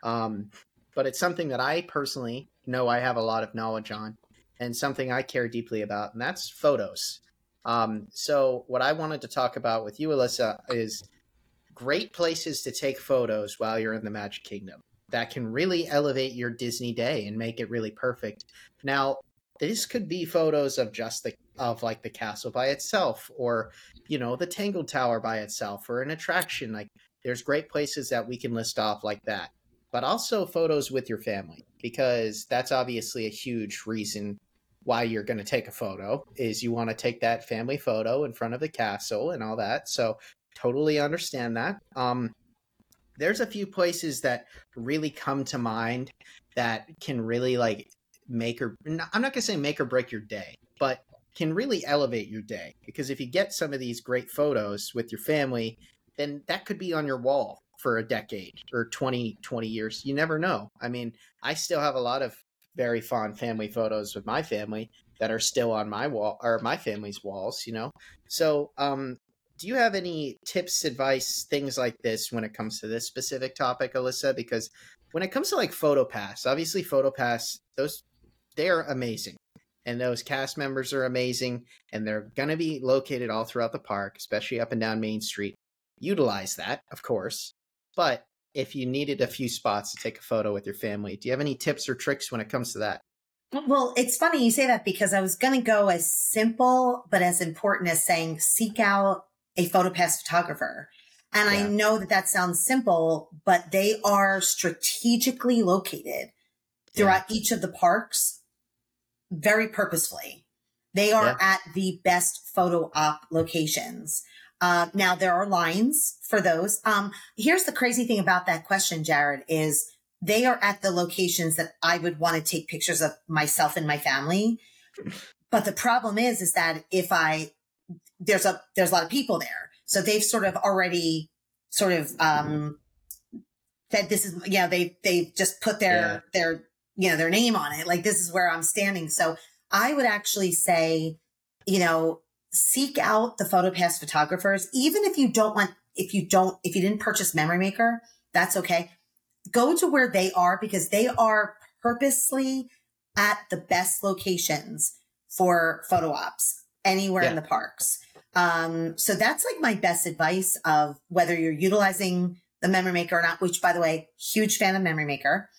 Um, but it's something that I personally know I have a lot of knowledge on and something I care deeply about, and that's photos. Um, so, what I wanted to talk about with you, Alyssa, is great places to take photos while you're in the Magic Kingdom that can really elevate your Disney day and make it really perfect. Now, this could be photos of just the of like the castle by itself or you know the Tangled Tower by itself or an attraction like there's great places that we can list off like that. But also photos with your family because that's obviously a huge reason why you're going to take a photo is you want to take that family photo in front of the castle and all that. So totally understand that. Um, there's a few places that really come to mind that can really like make or I'm not going to say make or break your day, but can really elevate your day because if you get some of these great photos with your family, then that could be on your wall for a decade or 20 20 years. You never know. I mean, I still have a lot of very fond family photos with my family that are still on my wall or my family's walls, you know. So, um do you have any tips, advice, things like this when it comes to this specific topic, Alyssa? Because when it comes to like PhotoPass, obviously PhotoPass, those they are amazing. And those cast members are amazing and they're to be located all throughout the park, especially up and down Main Street. Utilize that, of course. But if you needed a few spots to take a photo with your family, do you have any tips or tricks when it comes to that? Mm, well, it's funny you say that because I was going to go as simple but as important as saying seek out a PhotoPass photographer. And yeah. I know that that sounds simple, but they are strategically located throughout yeah. each of the parks very purposefully. They are yeah. at the best photo op locations. Uh, now there are lines for those. Um, here's the crazy thing about that question, Jared, is they are at the locations that I would want to take pictures of myself and my family. But the problem is, is that if I there's a there's a lot of people there. So they've sort of already sort of um said this is you know, they they just put their yeah. their you know, their name on it. Like this is where I'm standing. So I would actually say, you know, seek out the PhotoPass photographers, even if you don't want if you don't if you didn't purchase Memory Maker, that's okay. Go to where they are because they are purposely at the best locations for photo ops anywhere yeah. in the parks. Um, so that's like my best advice of whether you're utilizing the memory maker or not, which by the way, huge fan of memory maker.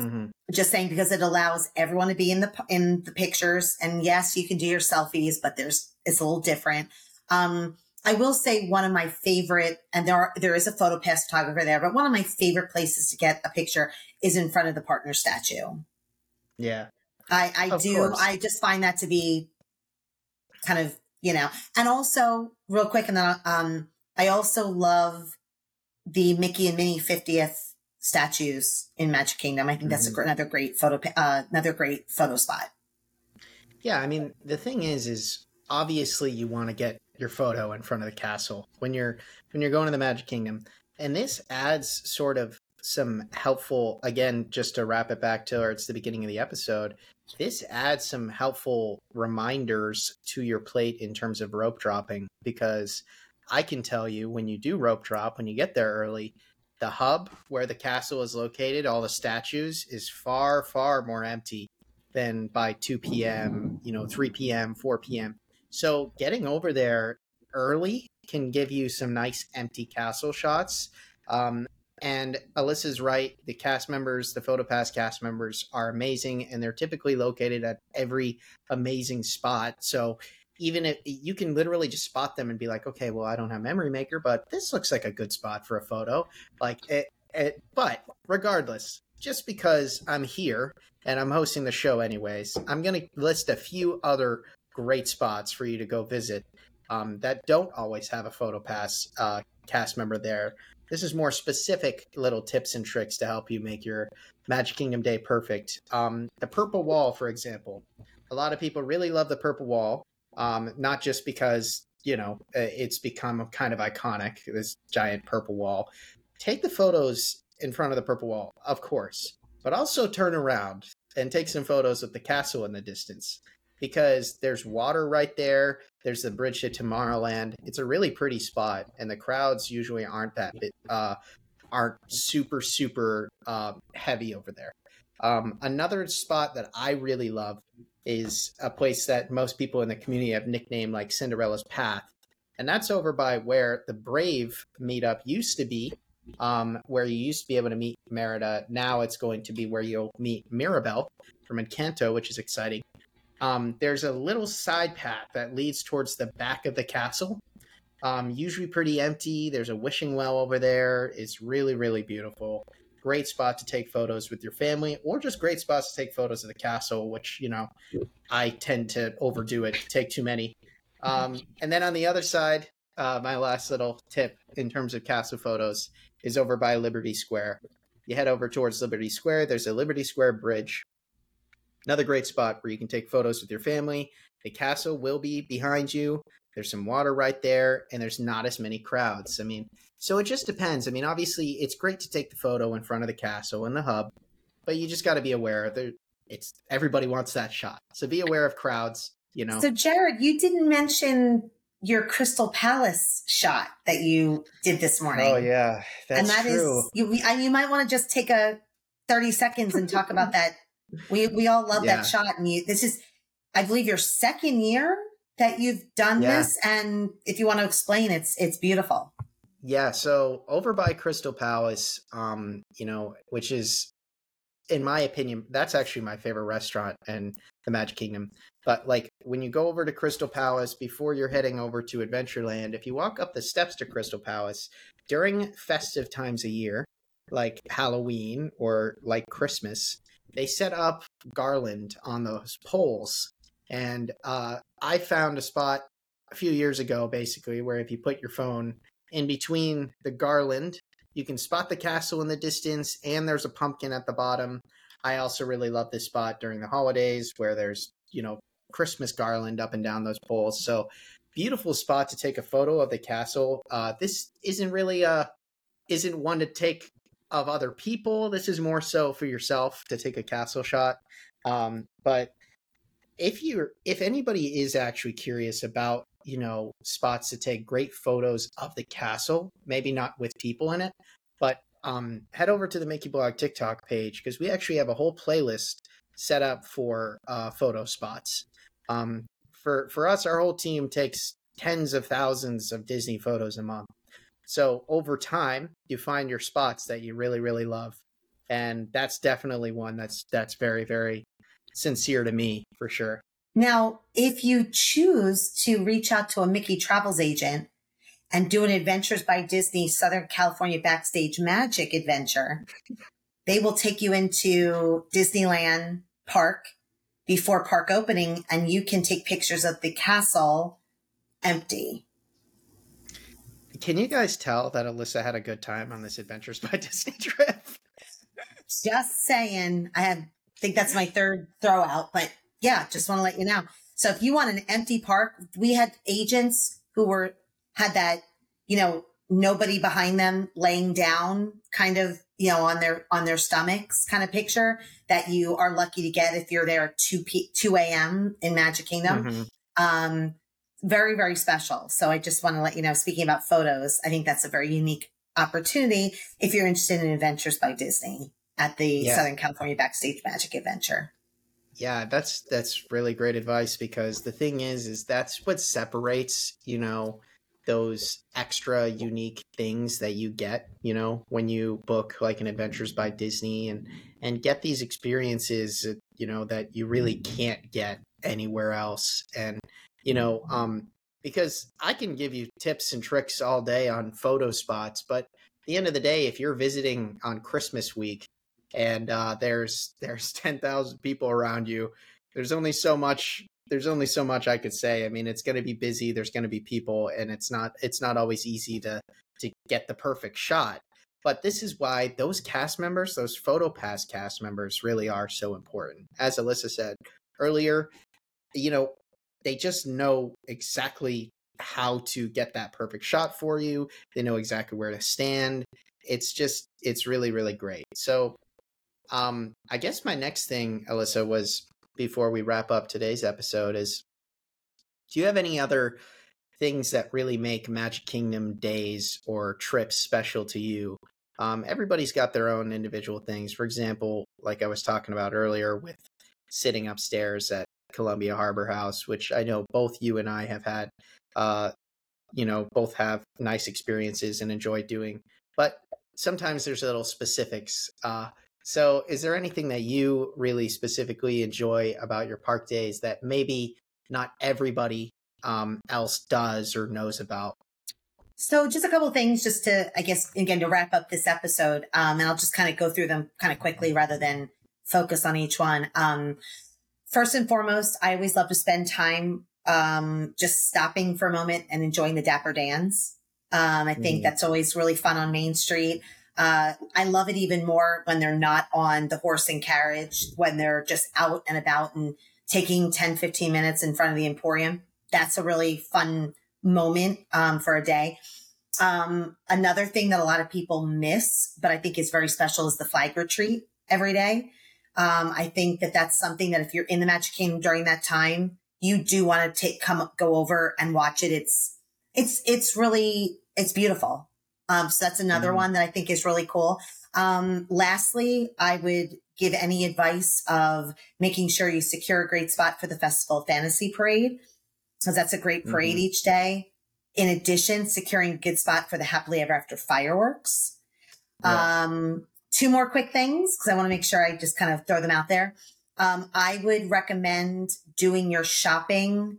Mm-hmm. Just saying because it allows everyone to be in the in the pictures, and yes, you can do your selfies, but there's it's a little different. Um, I will say one of my favorite, and there are, there is a photo pass photographer there, but one of my favorite places to get a picture is in front of the partner statue. Yeah, I I do. Course. I just find that to be kind of you know, and also real quick, and then um, I also love the Mickey and Minnie 50th statues in Magic Kingdom. I think that's mm-hmm. a, another great photo, uh, another great photo spot. Yeah, I mean, the thing is, is obviously you want to get your photo in front of the castle when you're when you're going to the Magic Kingdom, and this adds sort of some helpful again just to wrap it back to or it's the beginning of the episode this adds some helpful reminders to your plate in terms of rope dropping because I can tell you when you do rope drop, when you get there early, the hub where the castle is located, all the statues, is far, far more empty than by 2 p.m., you know, 3 p.m., 4 p.m. So getting over there early can give you some nice empty castle shots. Um, and Alyssa's right. The cast members, the PhotoPass cast members, are amazing, and they're typically located at every amazing spot. So even if you can literally just spot them and be like, okay, well, I don't have Memory Maker, but this looks like a good spot for a photo. Like, it, it, but regardless, just because I'm here and I'm hosting the show anyways, I'm going to list a few other great spots for you to go visit um, that don't always have a PhotoPass uh, cast member there this is more specific little tips and tricks to help you make your Magic Kingdom day perfect. Um, the purple wall, for example, a lot of people really love the purple wall, um, not just because you know uh, it's become kind of iconic, this giant purple wall. Take the photos in front of the purple wall, of course, but also turn around and take some photos of the castle in the distance because there's water right there. There's the bridge to Tomorrowland. It's a really pretty spot, and the crowds usually aren't that uh, aren't super super uh, heavy over there. Um, another spot that I really love is a place that most people in the community have nicknamed like Cinderella's Path, and that's over by where the Brave meetup used to be. Um, where you used to be able to meet Merida, now it's going to be where you'll meet Mirabel from Encanto, which is exciting um, there's a little side path that leads towards the back of the castle. Um, usually pretty empty. There's a wishing well over there. It's really, really beautiful. Great spot to take photos with your family, or just great spots to take photos of the castle, which you know I tend to overdo it, take too many. Um, and then on the other side, uh, my last little tip in terms of castle photos is over by Liberty Square. You head over towards Liberty Square. There's a Liberty Square bridge. Another great spot where you can take photos with your family. The castle will be behind you. There's some water right there, and there's not as many crowds. I mean, so it just depends. I mean, obviously, it's great to take the photo in front of the castle and the hub, but you just got to be aware that it's everybody wants that shot. So be aware of crowds. You know. So Jared, you didn't mention your Crystal Palace shot that you did this morning. Oh yeah, that's and that true. is you. You might want to just take a thirty seconds and talk about that. We we all love Yeah. that shot, and you. This is, I believe, your second year that you've done Yeah. this, and if you want to explain, it's it's beautiful. Yeah, so over by Crystal Palace, um, you know, which is in my opinion, that's actually my favorite restaurant in the Magic Kingdom. But like when you go over to Crystal Palace before you're heading over to Adventureland, if you walk up the steps to Crystal Palace during festive times of year, like Halloween or like Christmas, they set up garland on those poles. And uh, I found a spot a few years ago, basically, where if you put your phone in between the garland. You can spot the castle in the distance, and there's a pumpkin at the bottom. I also really love this spot during the holidays where there's, you know, Christmas garland up and down those poles. So, beautiful spot to take a photo of the castle. Uh, this isn't really a, isn't one to take of other people. This is more so for yourself to take a castle shot. Um, but if you're, if anybody is actually curious about you know spots to take great photos of the castle maybe not with people in it but um head over to the mickey blog tiktok page because we actually have a whole playlist set up for uh photo spots. Um for for us our whole team takes tens of thousands of disney photos a month. So over time you find your spots that you really really love and that's definitely one that's that's very very sincere to me for sure Now, if you choose to reach out to a Mickey Travels agent and do an Adventures by Disney Southern California Backstage Magic adventure, they will take you into Disneyland Park before park opening and you can take pictures of the castle empty. Can you guys tell that Alyssa had a good time on this Adventures by Disney trip? Just saying. I have, think that's my third throw out, but yeah, just want to let you know. So if you want an empty park, we had agents who were, had that, you know, nobody behind them laying down kind of, you know, on their, on their stomachs kind of picture that you are lucky to get if you're there 2 p 2 a.m. in Magic Kingdom. Mhm. Um, very, very special. So I just want to let you know, speaking about photos, I think that's a very unique opportunity if you're interested in Adventures by Disney at the Yeah. Southern California Backstage Magic Adventure. Yeah, that's that's really great advice because the thing is is that's what separates, you know, those extra unique things that you get, you know, when you book like an Adventures by Disney and and get these experiences, you know, that you really can't get anywhere else. And you know, um because I can give you tips and tricks all day on photo spots, but at the end of the day if you're visiting on Christmas week and uh, there's there's ten thousand people around you. There's only so much. There's only so much I could say. I mean, it's going to be busy. There's going to be people, and it's not it's not always easy to to get the perfect shot. But this is why those cast members, those PhotoPass cast members, really are so important. As Alyssa said earlier, you know, they just know exactly how to get that perfect shot for you. They know exactly where to stand. It's just it's really really great. So um, I guess my next thing, Alyssa, was before we wrap up today's episode is do you have any other things that really make Magic Kingdom days or trips special to you? Um, everybody's got their own individual things. For example, like I was talking about earlier with sitting upstairs at Columbia Harbor House, which I know both you and I have had, uh, you know, both have nice experiences and enjoy doing. But sometimes there's little specifics. Uh, so, is there anything that you really specifically enjoy about your park days that maybe not everybody um, else does or knows about? So just a couple things just to, I guess, again, to wrap up this episode. Um, and I'll just kind of go through them kind of quickly rather than focus on each one. Um, first and foremost, I always love to spend time, um, just stopping for a moment and enjoying the Dapper Dans. Um, I think mm. that's always really fun on Main Street. Uh, I love it even more when they're not on the horse and carriage, when they're just out and about and taking 10, 15 minutes in front of the Emporium. That's a really fun moment um, for a day. Um, another thing that a lot of people miss, but I think is very special, is the flag retreat every day. Um, I think that that's something that if you're in the Magic Kingdom during that time, you do want to take come go over and watch it. It's it's it's really it's beautiful. Um, so that's another mm-hmm. one that I think is really cool. Um, lastly, I would give any advice of making sure you secure a great spot for the Festival Fantasy Parade because that's a great parade mm-hmm. each day. In addition, securing a good spot for the Happily Ever After fireworks. Yeah. Um, two more quick things because I want to make sure I just kind of throw them out there. Um, I would recommend doing your shopping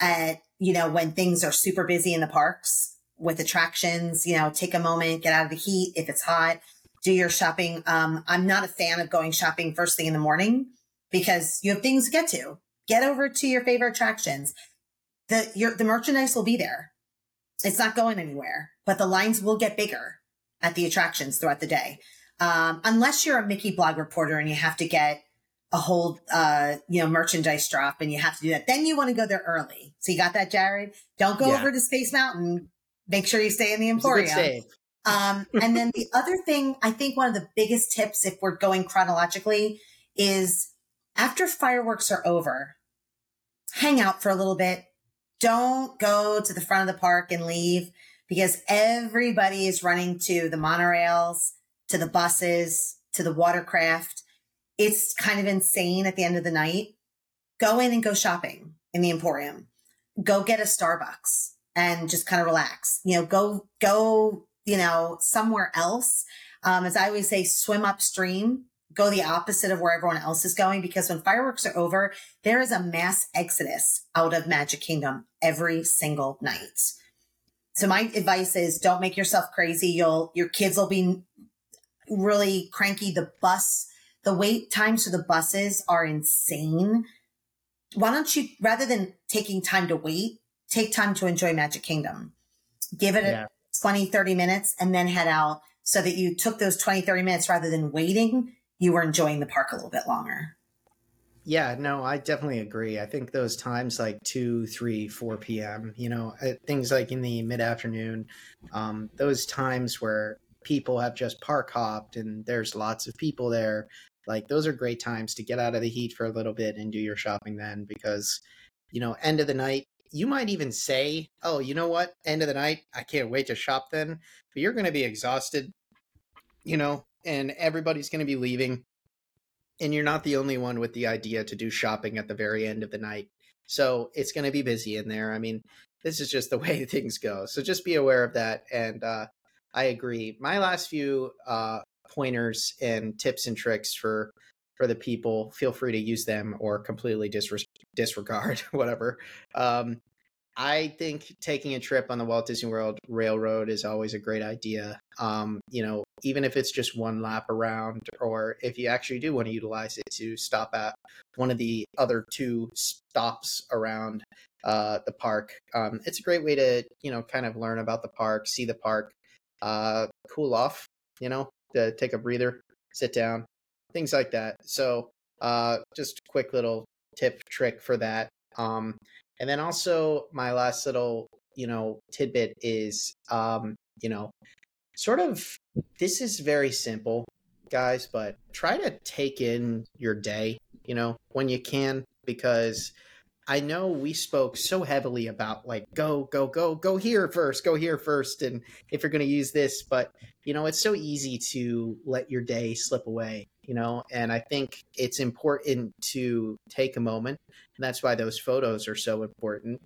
at, you know, when things are super busy in the parks with attractions, you know, take a moment, get out of the heat if it's hot, do your shopping. Um, I'm not a fan of going shopping first thing in the morning because you have things to get to. Get over to your favorite attractions. The your the merchandise will be there. It's not going anywhere, but the lines will get bigger at the attractions throughout the day. Um, unless you're a Mickey blog reporter and you have to get a whole uh, you know merchandise drop and you have to do that, then you want to go there early. So you got that, Jared? Don't go yeah. over to Space Mountain. Make sure you stay in the Emporium. Um, and then the other thing, I think one of the biggest tips, if we're going chronologically, is after fireworks are over, hang out for a little bit. Don't go to the front of the park and leave because everybody is running to the monorails, to the buses, to the watercraft. It's kind of insane at the end of the night. Go in and go shopping in the Emporium. Go get a Starbucks and just kind of relax. You know, go, go, you know, somewhere else. Um, as I always say, swim upstream go the opposite of where everyone else is going because when fireworks are over, there is a mass exodus out of Magic Kingdom every single night. So my advice is don't make yourself crazy. You'll, your kids will be really cranky. The bus, the wait times for the buses are insane. Why don't you, rather than taking time to wait, take time to enjoy Magic Kingdom. Give it yeah. 20, 30 minutes and then head out so that you took those 20, 30 minutes rather than waiting you were enjoying the park a little bit longer. Yeah, no, I definitely agree. I think those times like 2, 3, 4 p.m., you know, uh, things like in the mid afternoon, um, those times where people have just park hopped and there's lots of people there, like those are great times to get out of the heat for a little bit and do your shopping then because, you know, end of the night, you might even say, oh, you know what? End of the night, I can't wait to shop then. But you're going to be exhausted, you know, and everybody's going to be leaving and you're not the only one with the idea to do shopping at the very end of the night so it's going to be busy in there i mean this is just the way things go so just be aware of that and uh, i agree my last few uh, pointers and tips and tricks for for the people feel free to use them or completely disregard whatever um, I think taking a trip on the Walt Disney World Railroad is always a great idea. Um, you know, even if it's just one lap around, or if you actually do want to utilize it to stop at one of the other two stops around uh, the park, um, it's a great way to, you know, kind of learn about the park, see the park, uh, cool off, you know, to take a breather, sit down, things like that. So, uh, just quick little tip trick for that. Um, and then also my last little, you know, tidbit is um, you know, sort of this is very simple, guys, but try to take in your day, you know, when you can because I know we spoke so heavily about like go go go go here first, go here first and if you're going to use this, but you know, it's so easy to let your day slip away you know and i think it's important to take a moment and that's why those photos are so important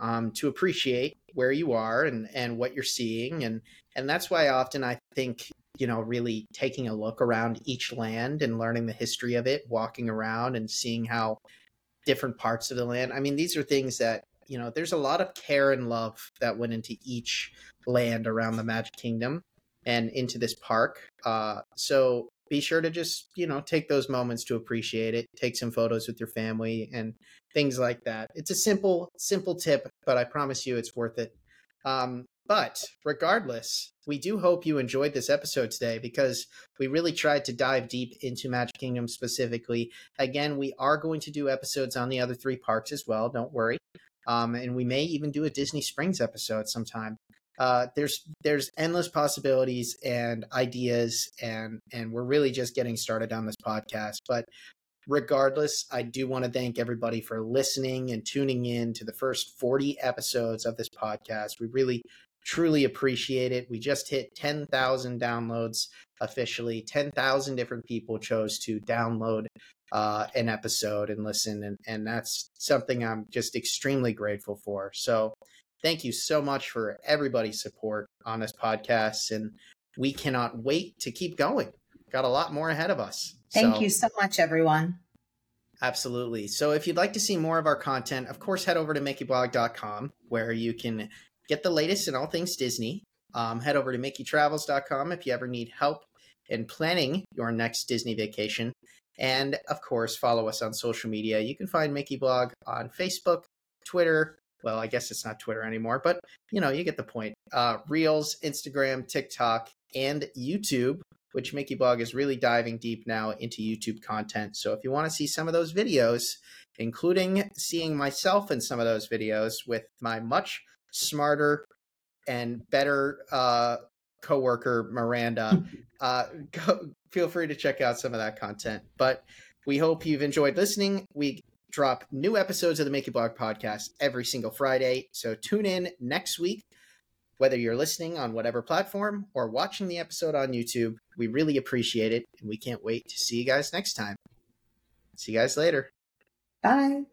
um, to appreciate where you are and and what you're seeing and and that's why often i think you know really taking a look around each land and learning the history of it walking around and seeing how different parts of the land i mean these are things that you know, there's a lot of care and love that went into each land around the Magic Kingdom and into this park. Uh, so be sure to just, you know, take those moments to appreciate it. Take some photos with your family and things like that. It's a simple, simple tip, but I promise you it's worth it. Um, but regardless, we do hope you enjoyed this episode today because we really tried to dive deep into Magic Kingdom specifically. Again, we are going to do episodes on the other three parks as well. Don't worry. Um, and we may even do a Disney Springs episode sometime. Uh, there's there's endless possibilities and ideas, and and we're really just getting started on this podcast. But regardless, I do want to thank everybody for listening and tuning in to the first 40 episodes of this podcast. We really truly appreciate it. We just hit 10,000 downloads officially. 10,000 different people chose to download uh, an episode and listen. And, and that's something I'm just extremely grateful for. So thank you so much for everybody's support on this podcast. And we cannot wait to keep going. Got a lot more ahead of us. Thank so, you so much, everyone. Absolutely. So if you'd like to see more of our content, of course, head over to mickeyblog.com where you can get the latest in all things Disney. Um, head over to mickeytravels.com if you ever need help in planning your next Disney vacation. And of course, follow us on social media. You can find Mickey Blog on Facebook, Twitter. Well, I guess it's not Twitter anymore, but you know, you get the point. Uh, Reels, Instagram, TikTok, and YouTube which Mickey Blog is really diving deep now into YouTube content. So if you want to see some of those videos, including seeing myself in some of those videos with my much smarter and better uh, coworker Miranda, uh, go, feel free to check out some of that content. But we hope you've enjoyed listening. We drop new episodes of the Mickey Blog podcast every single Friday. So tune in next week whether you're listening on whatever platform or watching the episode on YouTube, we really appreciate it and we can't wait to see you guys next time. See you guys later. Bye.